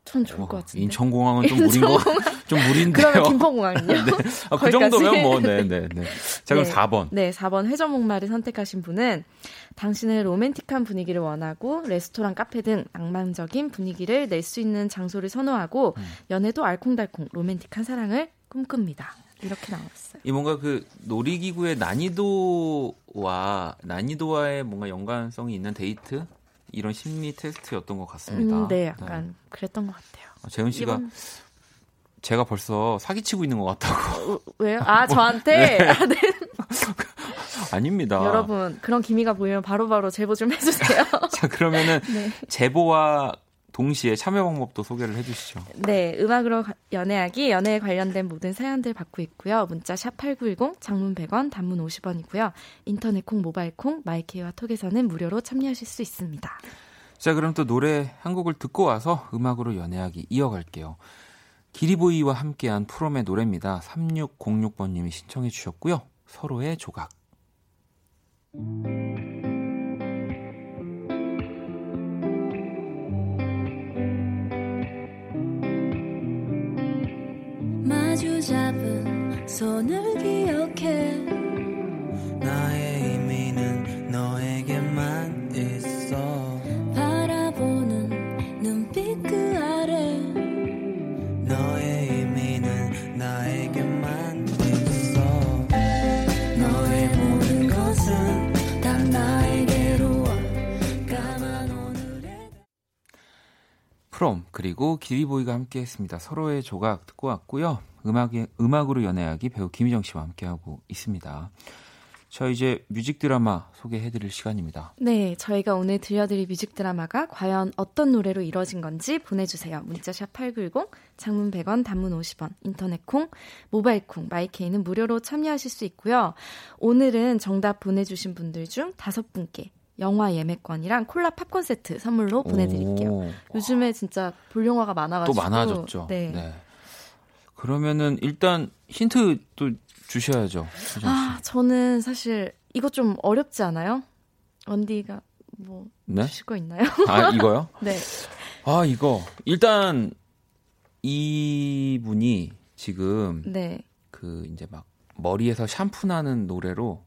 전 좋을 것 어, 같은데. 인천공항은 좀 무린 거, 좀 무린데요. 그러면 김포공항은요? 네. 아, 그? 정도면 뭐, 네, 네, 네. 자, 그럼 네. 4번. 네, 4번 회전목마를 선택하신 분은 당신의 로맨틱한 분위기를 원하고 레스토랑, 카페 등 낭만적인 분위기를 낼 수 있는 장소를 선호하고 음. 연애도 알콩달콩 로맨틱한 사랑을 꿈꿉니다. 이렇게 나왔어요. 이 뭔가 그 놀이기구의 난이도와, 난이도와의 뭔가 연관성이 있는 데이트? 이런 심리 테스트였던 것 같습니다. 음, 네, 약간 그랬던 것 같아요. 아, 재은 씨가 이번- 제가 벌써 사기치고 있는 것 같다고. 어, 왜요? 아, 저한테? 아, 네. 아닙니다. 여러분, 그런 기미가 보이면 바로바로 제보 좀 해주세요. 자, 그러면은 네. 제보와 동시에 참여 방법도 소개를 해주시죠. 네, 음악으로 가- 연애하기, 연애에 관련된 모든 사연들 받고 있고요. 문자 샵 8910, 장문 100원, 단문 50원이고요. 인터넷 콩, 모바일 콩, 마이케이와 톡에서는 무료로 참여하실 수 있습니다. 자, 그럼 또 노래 한 곡을 듣고 와서 음악으로 연애하기 이어갈게요. 기리보이와 함께한 프롬의 노래입니다. 3606번님이 신청해 주셨고요. 서로의 조각. 손을 기억해 프롬 그리고 기리보이가 함께했습니다. 서로의 조각 듣고 왔고요. 음악에 음악으로 연애하기 배우 김희정 씨와 함께하고 있습니다. 자 이제 뮤직 드라마 소개해드릴 시간입니다. 네, 저희가 오늘 들려드릴 뮤직 드라마가 과연 어떤 노래로 이뤄진 건지 보내주세요. 문자샵 8910, 장문 100원, 단문 50원, 인터넷 콩, 모바일 콩, 마이케이는 무료로 참여하실 수 있고요. 오늘은 정답 보내주신 분들 중 다섯 분께 영화 예매권이랑 콜라 팝콘 세트 선물로 보내드릴게요. 오, 요즘에 진짜 볼 영화가 또 많아가지고 많아졌죠. 네. 그러면은 일단 힌트 또 주셔야죠. 아 저는 사실 이거 좀 어렵지 않아요? 원디가 뭐 네? 주실 거 있나요? 아 이거요? 네. 아 이거 일단 이 분이 지금 네. 그 이제 막 머리에서 샴푸 나는 노래로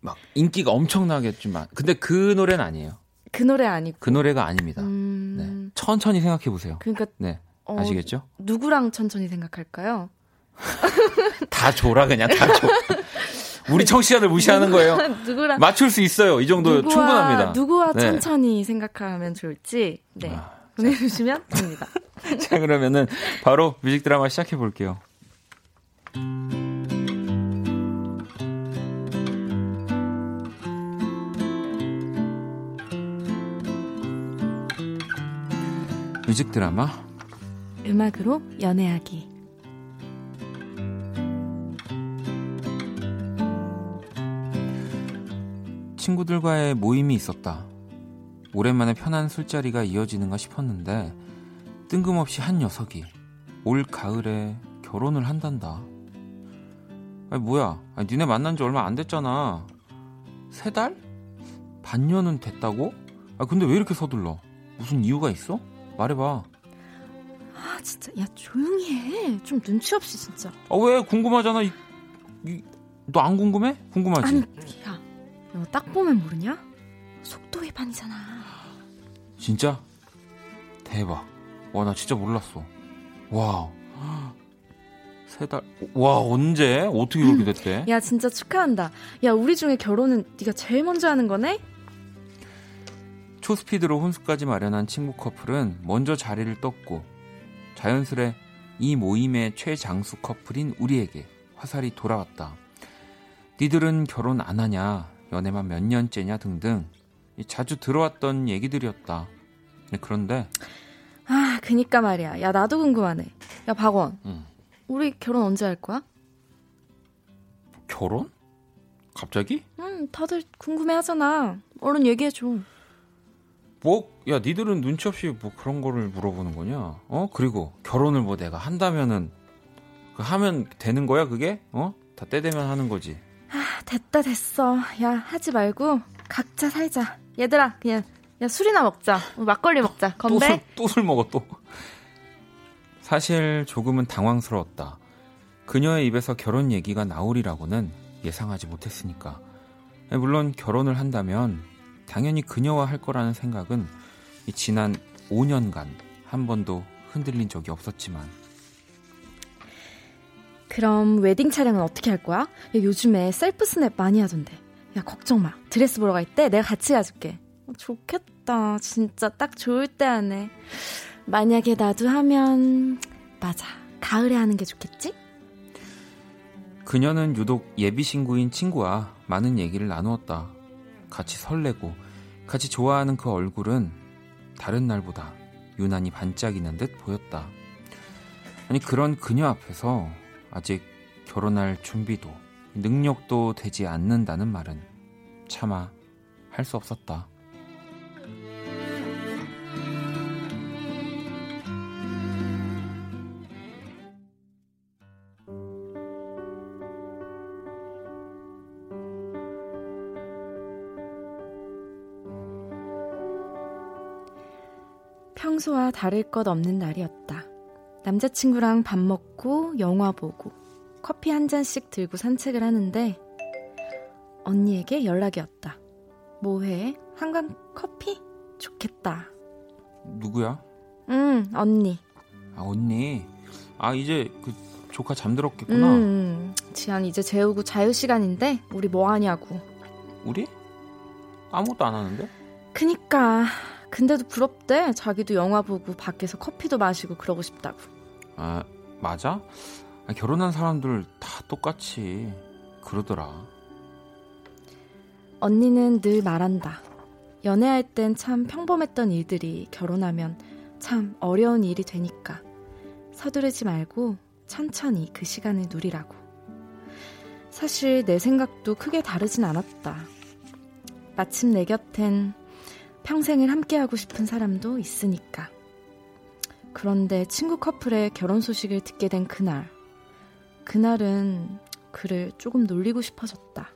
막 인기가 엄청나겠지만 근데 그 노래는 아니에요. 그 노래 아니고. 그 노래가 아닙니다. 음. 네. 천천히 생각해 보세요. 그러니까 네. 어, 아시겠죠? 누구랑 천천히 생각할까요? 다 줘라 그냥 다 줘. 우리 청취자들 무시하는 거예요. 누구랑 맞출 수 있어요. 이 정도 누구와, 충분합니다. 누구와 네. 천천히 생각하면 좋을지 네 아, 보내주시면 됩니다. 자 그러면은 바로 뮤직 드라마 시작해 볼게요. 뮤직 드라마 음악으로 연애하기. 친구들과의 모임이 있었다. 오랜만에 편한 술자리가 이어지는가 싶었는데 뜬금없이 한 녀석이 올 가을에 결혼을 한단다. 아니 뭐야? 아니, 니네 만난 지 얼마 안 됐잖아. 세 달? 반년은 됐다고? 아 근데 왜 이렇게 서둘러? 무슨 이유가 있어? 말해봐. 아 진짜 야 조용히 해. 좀 눈치 없이 진짜. 아왜 궁금하잖아. 너 안 궁금해? 궁금하지? 아니 야, 너 딱 보면 모르냐? 속도 위반이잖아. 진짜? 대박. 와, 나 진짜 몰랐어. 와. 세 달. 와, 언제? 어떻게 그렇게 됐대? 야 진짜 축하한다. 야 우리 중에 결혼은 네가 제일 먼저 하는 거네? 초스피드로 혼수까지 마련한 친구 커플은 먼저 자리를 떴고 자연스레 이 모임의 최장수 커플인 우리에게 화살이 돌아왔다. 니들은 결혼 안 하냐, 연애만 몇 년째냐 등등 자주 들어왔던 얘기들이었다. 네, 그런데 아, 그니까 말이야. 야, 나도 궁금하네. 야, 박원. 음. 우리 결혼 언제 할 거야? 결혼? 갑자기? 응, 다들 궁금해 하잖아. 얼른 얘기해 줘. 뭐, 야, 니들은 눈치 없이 뭐 그런 거를 물어보는 거냐? 어? 그리고 결혼을 뭐 내가 한다면은, 그 하면 되는 거야, 그게? 어? 다 때 되면 하는 거지. 아, 됐다, 됐어. 야, 하지 말고 각자 살자. 얘들아, 그냥, 야, 술이나 먹자. 우리 막걸리 먹자. 또 건배. 술, 또 술 먹어, 또. 사실 조금은 당황스러웠다. 그녀의 입에서 결혼 얘기가 나오리라고는 예상하지 못했으니까. 물론 결혼을 한다면 당연히 그녀와 할 거라는 생각은 이 지난 5년간 한 번도 흔들린 적이 없었지만 그럼 웨딩 촬영은 어떻게 할 거야? 야, 요즘에 셀프 스냅 많이 하던데. 야, 걱정 마. 드레스 보러 갈 때 내가 같이 가줄게. 어, 좋겠다. 진짜 딱 좋을 때 하네. 만약에 나도 하면 맞아. 가을에 하는 게 좋겠지? 그녀는 유독 예비 신부인 친구와 많은 얘기를 나누었다. 같이 설레고 같이 좋아하는 그 얼굴은 다른 날보다 유난히 반짝이는 듯 보였다. 아니 그런 그녀 앞에서 아직 결혼할 준비도 능력도 되지 않는다는 말은 차마 할 수 없었다. 평소와 다를 것 없는 날이었다. 남자친구랑 밥 먹고 영화 보고 커피 한 잔씩 들고 산책을 하는데 언니에게 연락이 왔다. 뭐해? 한강 커피? 좋겠다. 누구야? 응, 언니. 아 언니. 아 이제 그 조카 잠들었겠구나. 음, 지안 이제 재우고 자유 시간인데 우리 뭐 하냐고. 우리? 아무것도 안 하는데? 그니까 근데도 부럽대. 자기도 영화 보고 밖에서 커피도 마시고 그러고 싶다고. 아 맞아? 아, 결혼한 사람들 다 똑같이 그러더라. 언니는 늘 말한다. 연애할 땐 참 평범했던 일들이 결혼하면 참 어려운 일이 되니까 서두르지 말고 천천히 그 시간을 누리라고. 사실 내 생각도 크게 다르진 않았다. 마침 내 곁엔 평생을 함께하고 싶은 사람도 있으니까. 그런데 친구 커플의 결혼 소식을 듣게 된 그날. 그날은 그를 조금 놀리고 싶어졌다.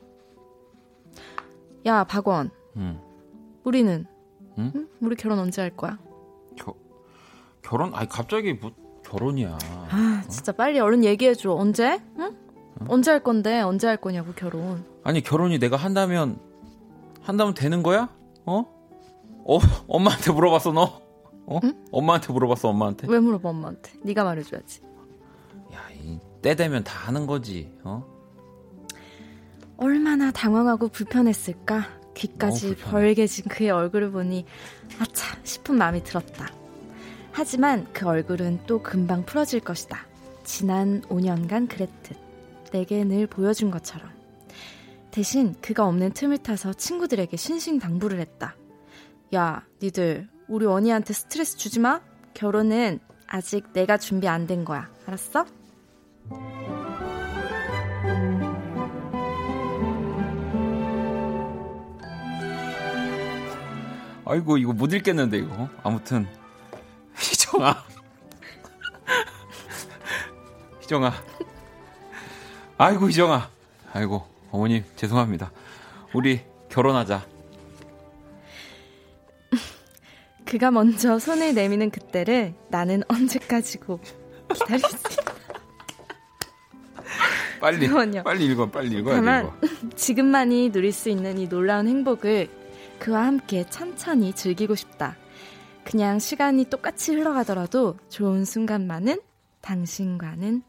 야, 박원. 응. 우리는? 응? 응? 우리 결혼 언제 할 거야? 겨, 결혼? 아니 갑자기 뭐 결혼이야. 아, 진짜 빨리 얼른 얘기해 줘. 언제? 응? 언제 할 건데? 언제 할 거냐고, 결혼. 아니 결혼이 내가 한다면 한다면 되는 거야? 어? 어 엄마한테 물어봤어 너? 어? 엄마한테 물어봤어 엄마한테? 왜 물어봐, 엄마한테? 네가 말해줘야지. 때 되면 다 하는 거지. 어? 얼마나 당황하고 불편했을까? 귀까지. 벌게진 그의 얼굴을 보니 아차 싶은 마음이 들었다. 하지만 그 얼굴은 또 금방 풀어질 것이다. 지난 5년간 그랬듯 내게 늘 보여준 것처럼. 대신 그가 없는 틈을 타서 친구들에게 신신당부를 했다. 야, 니들 우리 원희한테 스트레스 주지 마. 결혼은 아직 내가 준비 안 된 거야. 알았어? 아이고 이거 못 읽겠는데 이거. 아무튼 희정아. 희정아. 아이고 희정아. 아이고 어머님 죄송합니다. 우리 결혼하자. 그가 먼저 손을 내미는 그때를 나는 언제까지고 있다. 빨리 잠깐만요. 빨리 읽어 빨리 읽어야 돼 다만 이거. 지금만이 누릴 수 있는 이 놀라운 행복을 그와 함께 천천히 즐기고 싶다. 그냥 시간이 똑같이 흘러가더라도 좋은 순간만은 당신과는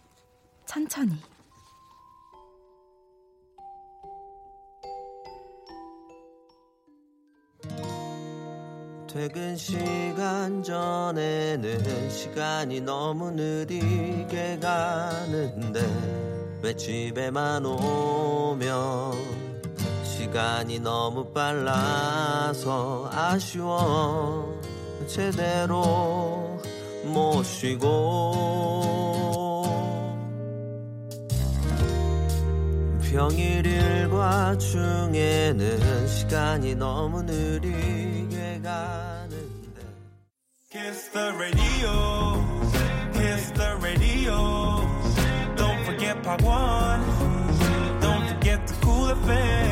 천천히. 퇴근 시간 전에는 시간이 너무 느리게 가는데 왜 집에만 오면 시간이 너무 빨라서 아쉬워. 제대로 못 쉬고. 평일 일과 중에는 시간이 너무 느리 게 가는데 Kiss the radio, kiss the radio. Don't forget part one, don't forget the cool FM.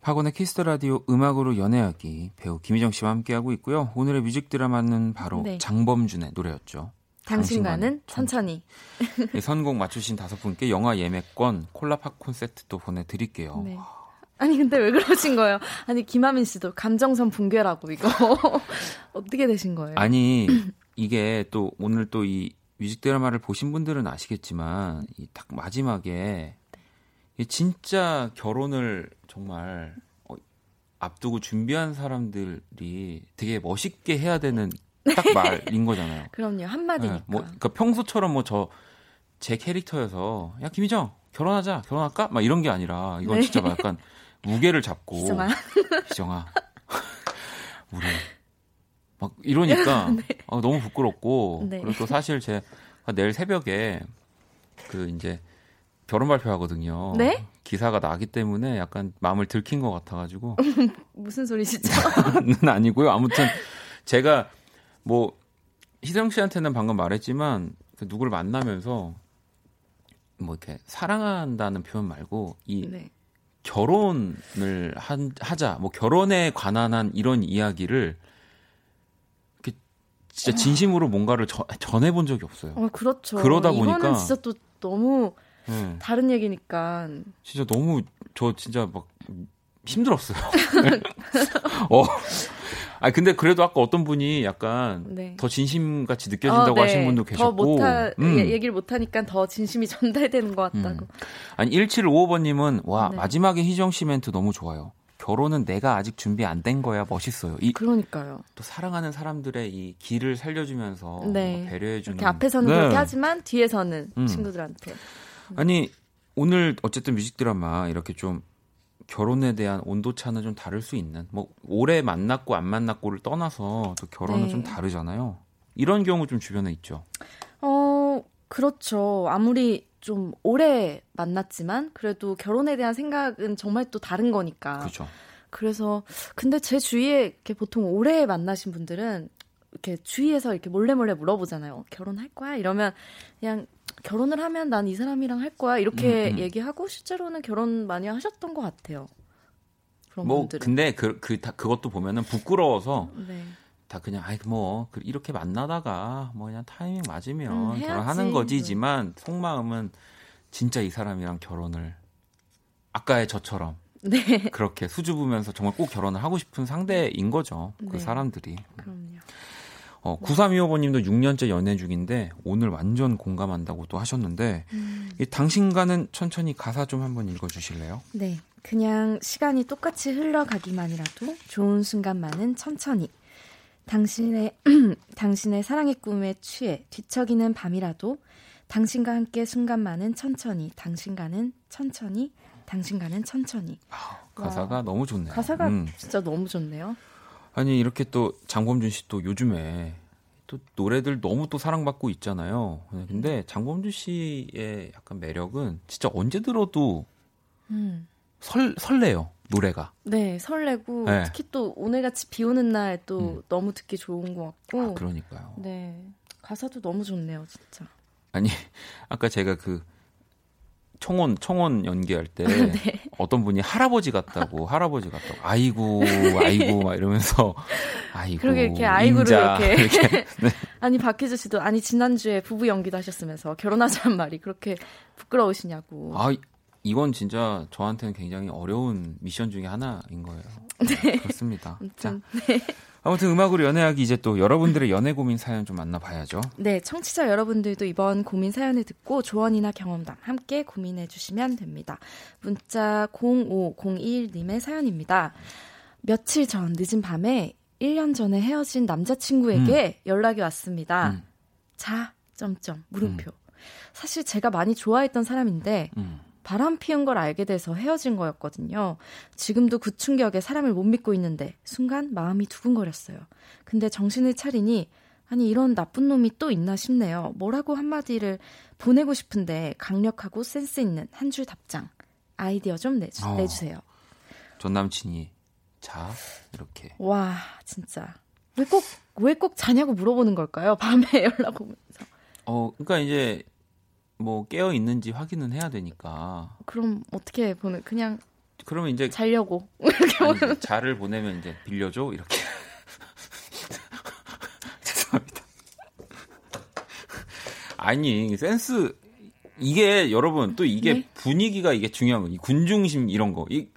박원의 키스 더 라디오 음악으로 연애하기 배우 김희정 씨와 함께하고 있고요. 오늘의 뮤직 드라마는 바로 네. 장범준의 노래였죠. 당신과는 천천히. 이 선곡 맞추신 다섯 분께 영화 예매권, 콜라 팝콘 세트도 보내드릴게요. 네. 아니 근데 왜 그러신 거예요? 아니 김하민 씨도 감정선 붕괴라고 이거 어떻게 되신 거예요? 아니 이게 또 오늘 또 이 뮤직 드라마를 보신 분들은 아시겠지만 이 딱 마지막에 이 진짜 결혼을 정말 어, 앞두고 준비한 사람들이 되게 멋있게 해야 되는 딱 말인 거잖아요. 그럼요 한마디니까. 네, 뭐 그러니까 평소처럼 뭐 저 제 캐릭터여서 야 김희정 결혼하자 결혼할까 막 이런 게 아니라 이건 네. 진짜 막 약간 무게를 잡고 희정아. 희정아 우리 막 이러니까 아, 너무 부끄럽고 네. 그리고 또 사실 제가 내일 새벽에 그 이제 결혼 발표하거든요. 네? 기사가 나기 때문에 약간 마음을 들킨 것 같아가지고 무슨 소리시죠? 는 아니고요. 아무튼 제가 뭐 희정 씨한테는 방금 말했지만 그 누구를 만나면서 뭐 이렇게 사랑한다는 표현 말고 이 네. 결혼을 한, 하자 뭐 결혼에 관한 한 이런 이야기를 이렇게 진짜 진심으로 뭔가를 저- 전해본 적이 없어요. 어 그렇죠. 그러다 이거는 보니까- 진짜 또 너무 네. 다른 얘기니까. 진짜 너무 저 진짜 막 힘들었어요. 어. 아 근데 그래도 아까 어떤 분이 약간 네. 더 진심 같이 느껴진다고 어, 네. 하신 분도 더 계셨고. 못하 음. 예- 얘기를 못 하니까 더 진심이 전달되는 것 같다고. 아니 1755번님은 와 네. 마지막에 희정 씨 멘트 너무 좋아요. 결혼은 내가 아직 준비 안 된 거야 멋있어요. 이또 그러니까요. 사랑하는 사람들의 이 길을 살려주면서 네. 배려해주는. 이렇게 앞에서는 네. 그렇게 하지만 뒤에서는 음. 친구들한테. 아니 오늘 어쨌든 뮤직 드라마 이렇게 좀 결혼에 대한 온도 차는 좀 다를 수 있는 뭐 오래 만났고 안 만났고를 떠나서 또 결혼은 네. 좀 다르잖아요. 이런 경우 좀 주변에 있죠. 어, 그렇죠. 아무리 좀 오래 만났지만 그래도 결혼에 대한 생각은 정말 또 다른 거니까. 그렇죠. 그래서 근데 제 주위에 이렇게 보통 오래 만나신 분들은 이렇게 주위에서 이렇게 몰래 몰래 물어보잖아요. 결혼할 거야? 이러면 그냥 결혼을 하면 난 이 사람이랑 할 거야 이렇게 음, 음. 얘기하고 실제로는 결혼 많이 하셨던 것 같아요. 그런 뭐 분들은. 근데 그 그 다 그것도 보면은 부끄러워서 네. 다 그냥 아이 뭐 그- 이렇게 만나다가 뭐 그냥 타이밍 맞으면 음. 결혼하는 거지지만 속마음은 진짜 이 사람이랑 결혼을 아까의 저처럼 네. 그렇게 수줍으면서 정말 꼭 결혼을 하고 싶은 상대인 거죠. 그 네. 사람들이. 그럼요. 어, 9325번님도 6년째 연애 중인데 오늘 완전 공감한다고 또 하셨는데 음. 이 당신과는 천천히 가사 좀 한번 읽어주실래요? 네. 그냥 시간이 똑같이 흘러가기만이라도 좋은 순간만은 천천히. 당신의, 당신의 사랑의 꿈에 취해 뒤척이는 밤이라도 당신과 함께 순간만은 천천히. 당신과는 천천히. 당신과는 천천히. 가사가 너무 좋네요. 가사가 음. 진짜 너무 좋네요. 아니 이렇게 또 장범준 씨 또 요즘에 또 노래들 너무 또 사랑받고 있잖아요. 네, 근데 장범준 씨의 약간 매력은 진짜 언제 들어도 음. 설 설레요 노래가. 네, 설레고 네. 특히 또 오늘같이 비 오는 날또 음. 너무 듣기 좋은 것 같고. 아, 그러니까요. 네. 가사도 너무 좋네요, 진짜. 아니 아까 제가 그 청혼 청혼 연기할 때 네. 어떤 분이 할아버지 같다고 할아버지 같다고 아이고 아이고 막 이러면서 아이고 그러게 이렇게 아이고를 인자, 이렇게. 네. 아니 박희주 씨도 아니 지난주에 부부 연기도 하셨으면서 결혼하자는 말이 그렇게 부끄러우시냐고. 아 이건 진짜 저한테는 굉장히 어려운 미션 중에 하나인 거예요. 네. 그렇습니다. 자, 네. 아무튼 음악으로 연애하기 이제 또 여러분들의 연애 고민 사연 좀 만나봐야죠. 네, 청취자 여러분들도 이번 고민 사연을 듣고 조언이나 경험담 함께 고민해 주시면 됩니다. 문자 0501님의 사연입니다. 며칠 전 늦은 밤에 1년 전에 헤어진 남자친구에게 연락이 왔습니다. 음. 자, 점점, 물음표. 사실 제가 많이 좋아했던 사람인데 음. 바람 피운 걸 알게 돼서 헤어진 거였거든요. 지금도 그 충격에 사람을 못 믿고 있는데 순간 마음이 두근거렸어요. 근데 정신을 차리니 아니 이런 나쁜 놈이 또 있나 싶네요. 뭐라고 한마디를 보내고 싶은데 강력하고 센스 있는 한 줄 답장 아이디어 좀 내주, 어. 내주세요. 전 남친이 자 이렇게 와 진짜 왜 꼭 왜 꼭 자냐고 물어보는 걸까요? 밤에 연락 오면서 어 그러니까 이제 뭐 깨어 있는지 확인은 해야 되니까 그럼 어떻게 보내? 그냥 그러면 이제 자려고 아니, 이제 자를 보내면 이제 빌려줘 이렇게 죄송합니다. 아니 센스 이게 여러분 또 이게 네? 분위기가 이게 중요한 거. 이 군중심 이런 거. 이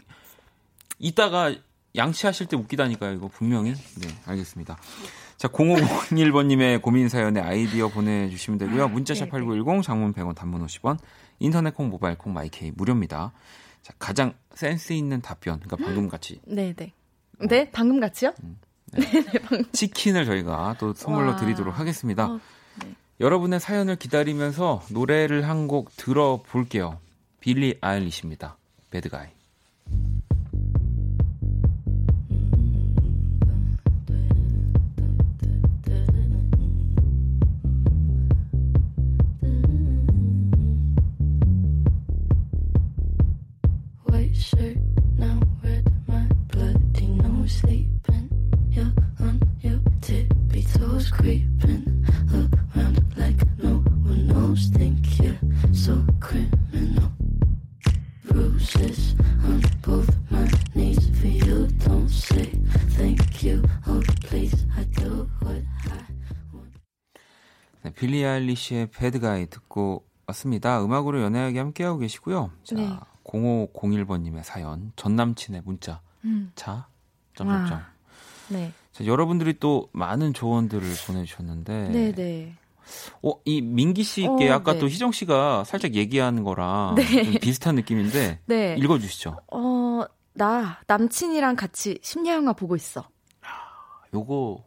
이따가 양치하실 때 웃기다니까요. 이거 분명히. 네, 알겠습니다. 자, 0501번님의 고민 사연에 아이디어 보내주시면 되고요. 문자샵 네, 8910, 장문 100원, 단문 50원, 인터넷 콩, 모바일 콩, 마이케이 무료입니다. 자, 가장 센스 있는 답변. 그러니까 방금 같이 네네 네 방금 같이요? 치킨을 저희가 또 선물로 와. 드리도록 하겠습니다. 어, 네. 여러분의 사연을 기다리면서 노래를 한 곡 들어볼게요. 빌리 아일리시입니다. 배드가이. 빌리 아일리시의 배드가이 듣고 왔습니다. 음악으로 연애하게 함께하고 계시고요. 자, 네. 0501번님의 사연, 전 남친의 문자. 음. 자, 점점점. 와. 네. 자, 여러분들이 또 많은 조언들을 보내주셨는데, 네네. 어, 이 민기 씨께 어, 아까 네. 또 희정 씨가 살짝 얘기한 거랑 네. 좀 비슷한 느낌인데, 네. 읽어주시죠. 어, 나 남친이랑 같이 심야 영화 보고 있어. 요거,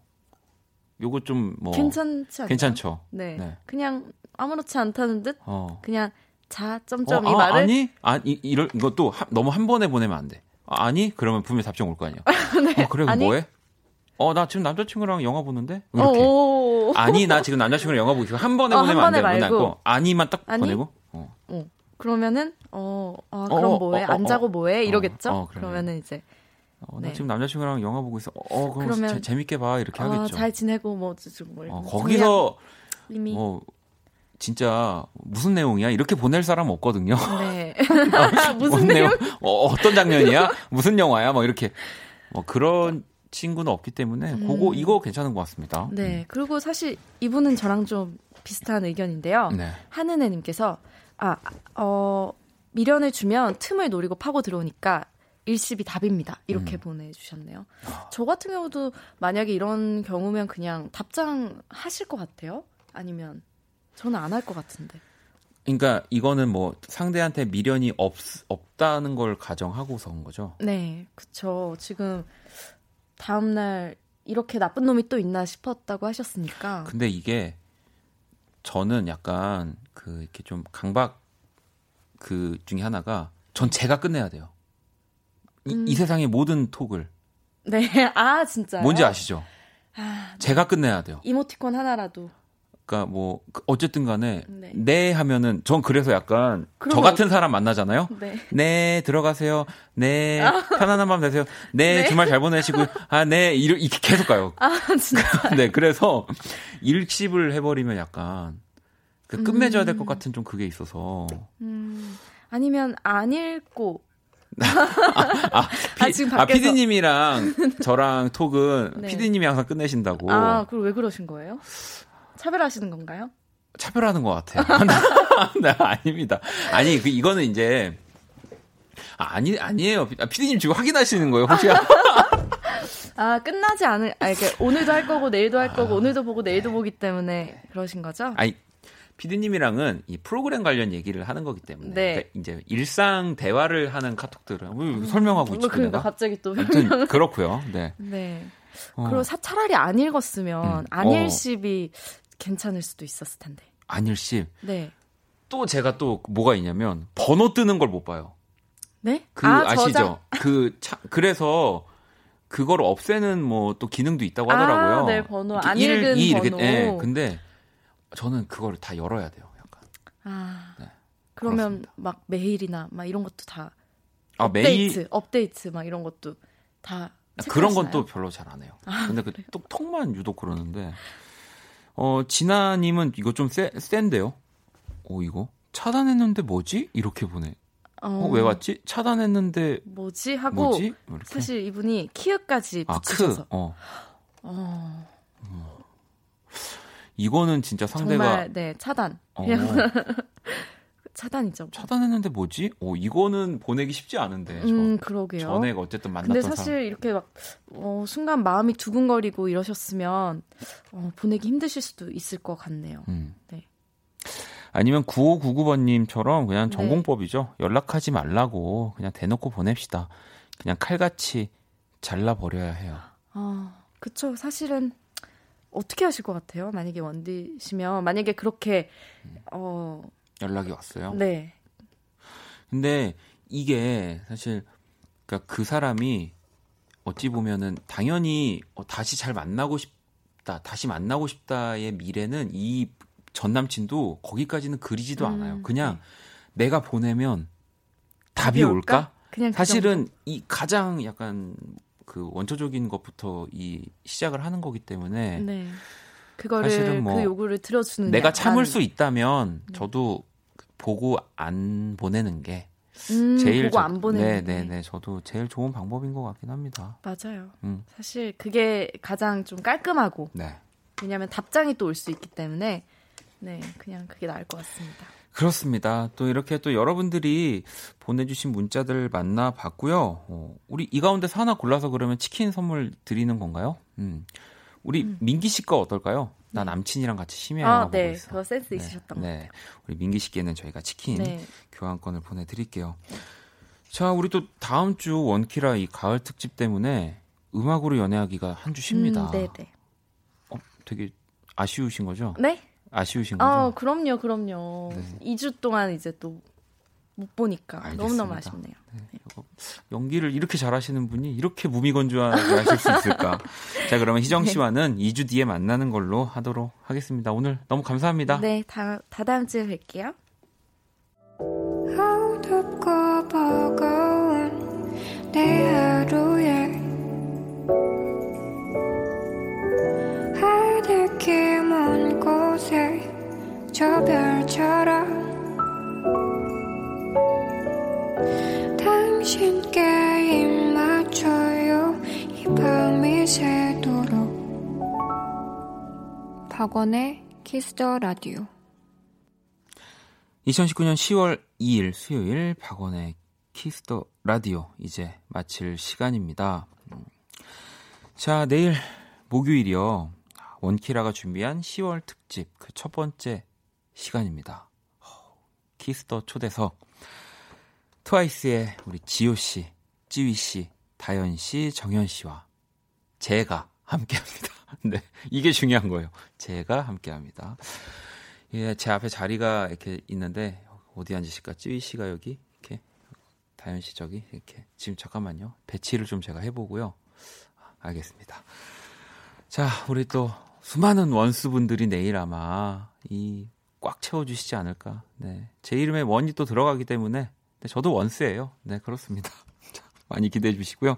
요거 좀 뭐. 괜찮지 않나요? 괜찮죠? 네. 네. 그냥 아무렇지 않다는 듯 어. 그냥 자 점점 이 어, 아, 말을 아니? 아니, 이럴, 이것도 한- 너무 한 번에 보내면 안 돼. 아, 아니? 그러면 분명 히 답장 올 거 아니야. 어, 그래, 아니? 뭐해? 어, 나 지금 남자친구랑 영화 보는데? 이렇게. 어, 오. 아니, 나 지금 남자친구랑 영화 보고 있어. 한 번에 어, 보내면 한안 돼. 번에 말고. 거. 아니만 딱 아니? 보내고. 어. 어. 그러면은 어, 아, 어, 그럼 어, 뭐해? 안 자고 어. 뭐해? 이러겠죠? 어, 그러면. 그러면은 이제 어, 나 네. 지금 남자친구랑 영화 보고 있어. 어, 그럼 그러면- 재, 재밌게 봐. 이렇게 어, 하겠죠. 잘 지내고 뭐 어쩌고 뭐 어, 거기서 이미 뭐 진짜 무슨 내용이야? 이렇게 보낼 사람 없거든요. 네. 뭔 무슨 내용? 어, 어떤 장면이야? 무슨 영화야? 뭐 이렇게 뭐 그런 친구는 없기 때문에 그거 이거 괜찮은 것 같습니다. 음. 네. 그리고 사실 이분은 저랑 좀 비슷한 의견인데요. 음. 네. 한은혜님께서 아, 어, 미련을 주면 틈을 노리고 파고 들어오니까 일십이 답입니다. 이렇게 음. 보내주셨네요. 저 같은 경우도 만약에 이런 경우면 그냥 답장 하실 것 같아요? 아니면 저는 안 할 것 같은데. 그러니까 이거는 뭐 상대한테 미련이 없 없다는 걸 가정하고서인 거죠. 네, 그쵸. 지금 다음 날 이렇게 나쁜 놈이 또 있나 싶었다고 하셨으니까. 근데 이게 저는 약간 그 이렇게 좀 강박 그 중에 하나가 전 제가 끝내야 돼요. 이, 음. 이 세상의 모든 톡을 네, 아 진짜요? 뭔지 아시죠? 아, 제가 끝내야 돼요. 이모티콘 하나라도. 그러니까 뭐그 어쨌든 간에 네. 네, 하면은 전 그래서 약간 저 같은 사람 만나잖아요. 네. 네 들어가세요. 네 편안한 밤 되세요. 네, 네. 주말 잘 보내시고요. 아네 이렇게 계속 가요. 아 진짜. 네 그래서 일십을 해버리면 약간 그 끝맺어야 될 것 같은 좀 그게 있어서 음, 아니면 안 읽고. 아, 아, 지금 아 밖에서. 피디님이랑 저랑 톡은 네. 피디님이 항상 끝내신다고 아, 그럼 왜 그러신 거예요? 차별하시는 건가요? 차별하는 것 같아요. 네, 아닙니다. 아니 그 이거는 이제 아, 아니 아니에요. 아, 피디님 지금 확인하시는 거예요 혹시? 아 끝나지 않을 아 이게 오늘도 할 거고 내일도 할 거고 오늘도 보고 내일도 보기 때문에 그러신 거죠? 아니 피디님이랑은 이 프로그램 관련 얘기를 하는 거기 때문에 네. 그러니까 이제 일상 대화를 하는 카톡들은 왜 설명하고 있지 뭐 그러니까 내가? 갑자기 또 아무튼 그렇고요. 네. 네. 어, 그리고 사, 차라리 안 읽었으면 음. 안일십이 괜찮을 수도 있었을 텐데. 안일씨 네. 또 제가 또 뭐가 있냐면 번호 뜨는 걸 못 봐요. 네? 그 아, 아, 시죠 저장? 그 차, 그래서 그걸 없애는 뭐 또 기능도 있다고 하더라고요. 아, 네, 번호. 안 일, 읽은 이 이렇게, 번호. 예, 근데 저는 그거를 다 열어야 돼요. 약간. 아. 네, 그러면 그렇습니다. 막 메일이나 막 이런 것도 다 아, 업데이트, 메일 업데이트 막 이런 것도 다 그런 건? 또 별로 잘 안 해요. 아, 근데 그 톡만 유독 그러는데 어 진아 님은 이거 좀 세, 센데요. 오 이거 차단했는데 뭐지? 이렇게 보내. 어, 왜 왔지? 차단했는데 뭐지 하고 뭐지? 뭐. 사실 이분이 키읔까지 아 붙이셔서 크. 어 어, 이거는 진짜 상대가 정말 네 차단 어, 그냥 차단이죠. 차단했는데 뭐지? 오 이거는 보내기 쉽지 않은데. 저- 음 그러게요. 전에 어쨌든 만났던 근데 사실 사람. 이렇게 막 어, 순간 마음이 두근거리고 이러셨으면 어, 보내기 힘드실 수도 있을 것 같네요. 음. 네. 아니면 9599번님처럼 그냥 네. 전공법이죠. 연락하지 말라고 그냥 대놓고 보냅시다. 그냥 칼같이 잘라버려야 해요. 아, 그쵸. 사실은 어떻게 하실 것 같아요? 만약에 원디시면 만약에 그렇게 어, 연락이 왔어요. 네. 근데 이게 사실 그러니까 그 사람이 어찌 보면은 당연히 어, 다시 잘 만나고 싶다, 다시 만나고 싶다의 미래는 이 전 남친도 거기까지는 그리지도 음, 않아요. 그냥 내가 보내면 답이 올까? 올까? 그 사실은 이 가장 약간 그 원초적인 것부터 이 시작을 하는 거기 때문에 네. 그거를 사실은 뭐 그 요구를 들어주는 내가 게 참을 수 있다면 네. 저도 보고 안 보내는 게 음, 제일 보고 저- 안 보내는 네, 게. 네, 네. 저도 제일 좋은 방법인 것 같긴 합니다. 맞아요. 음. 사실 그게 가장 좀 깔끔하고 네. 왜냐하면 답장이 또 올 수 있기 때문에 네 그냥 그게 나을 것 같습니다. 그렇습니다. 또 이렇게 또 여러분들이 보내주신 문자들 만나봤고요. 어, 우리 이 가운데서 하나 골라서 그러면 치킨 선물 드리는 건가요? 음. 우리 민기 씨 거 어떨까요? 나 남친이랑 같이 심야 영화 아, 보고 네, 있어. 그거 센스 있으셨던 것 네. 우리 민기 씨께는 저희가 치킨 네. 교환권을 보내드릴게요. 자, 우리 또 다음 주 원키라 이 가을 특집 때문에 음악으로 연애하기가 한 주 쉽니다. 음, 네, 네. 어, 되게 아쉬우신 거죠? 네? 아쉬우신 거죠? 아, 그럼요, 그럼요. 네. 2주 동안 이제 또 못 보니까 알겠습니다. 너무너무 아쉽네요. 어, 연기를 이렇게 잘하시는 분이 이렇게 무미건조하게 하실 수 있을까? 자, 그러면 희정 네. 씨와는 2주 뒤에 만나는 걸로 하도록 하겠습니다. 오늘 너무 감사합니다. 네, 다, 다 다음 주에 뵐게요. 어둡고 버거운 내 하루에 저 별처럼 당신께 입 맞춰요 이 밤이 새도록 박원의 키스 더 라디오 2019년 10월 2일 수요일 박원의 키스 더 라디오 이제 마칠 시간입니다. 음. 자, 내일 목요일이요. 원키라가 준비한 10월 특집 그 첫 번째 시간입니다. 키스 더 초대석 트와이스의 우리 지효 씨, 쯔위 씨, 다현 씨, 정연 씨와 제가 함께합니다. 네, 이게 중요한 거예요. 제가 함께합니다. 예, 제 앞에 자리가 이렇게 있는데 어디 앉으실까? 찌위 씨가 여기 이렇게 다현 씨 저기 이렇게 지금 잠깐만요. 배치를 좀 제가 해보고요. 알겠습니다. 자, 우리 또 수많은 원수분들이 내일 아마 이 꽉 채워주시지 않을까. 네, 제 이름에 원이 또 들어가기 때문에 네, 저도 원수예요. 네, 그렇습니다. 자, 많이 기대해 주시고요.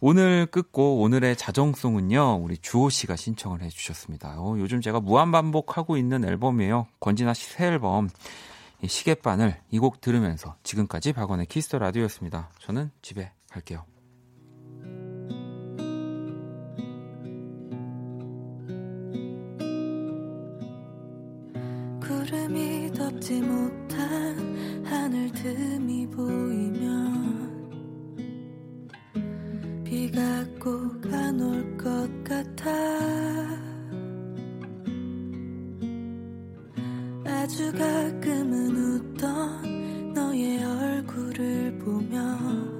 오늘 끝곡 오늘의 자정송은요 우리 주호 씨가 신청을 해 주셨습니다. 어, 요즘 제가 무한 반복하고 있는 앨범이에요. 권진아 씨 새 앨범 이 시계바늘 이 곡 들으면서 지금까지 박원의 키스 더 라디오였습니다. 저는 집에 갈게요. 하늘 틈이 보이면 비가 나꼭안 올 것 같아. 아주 가끔은 웃던 너의 얼굴을 보며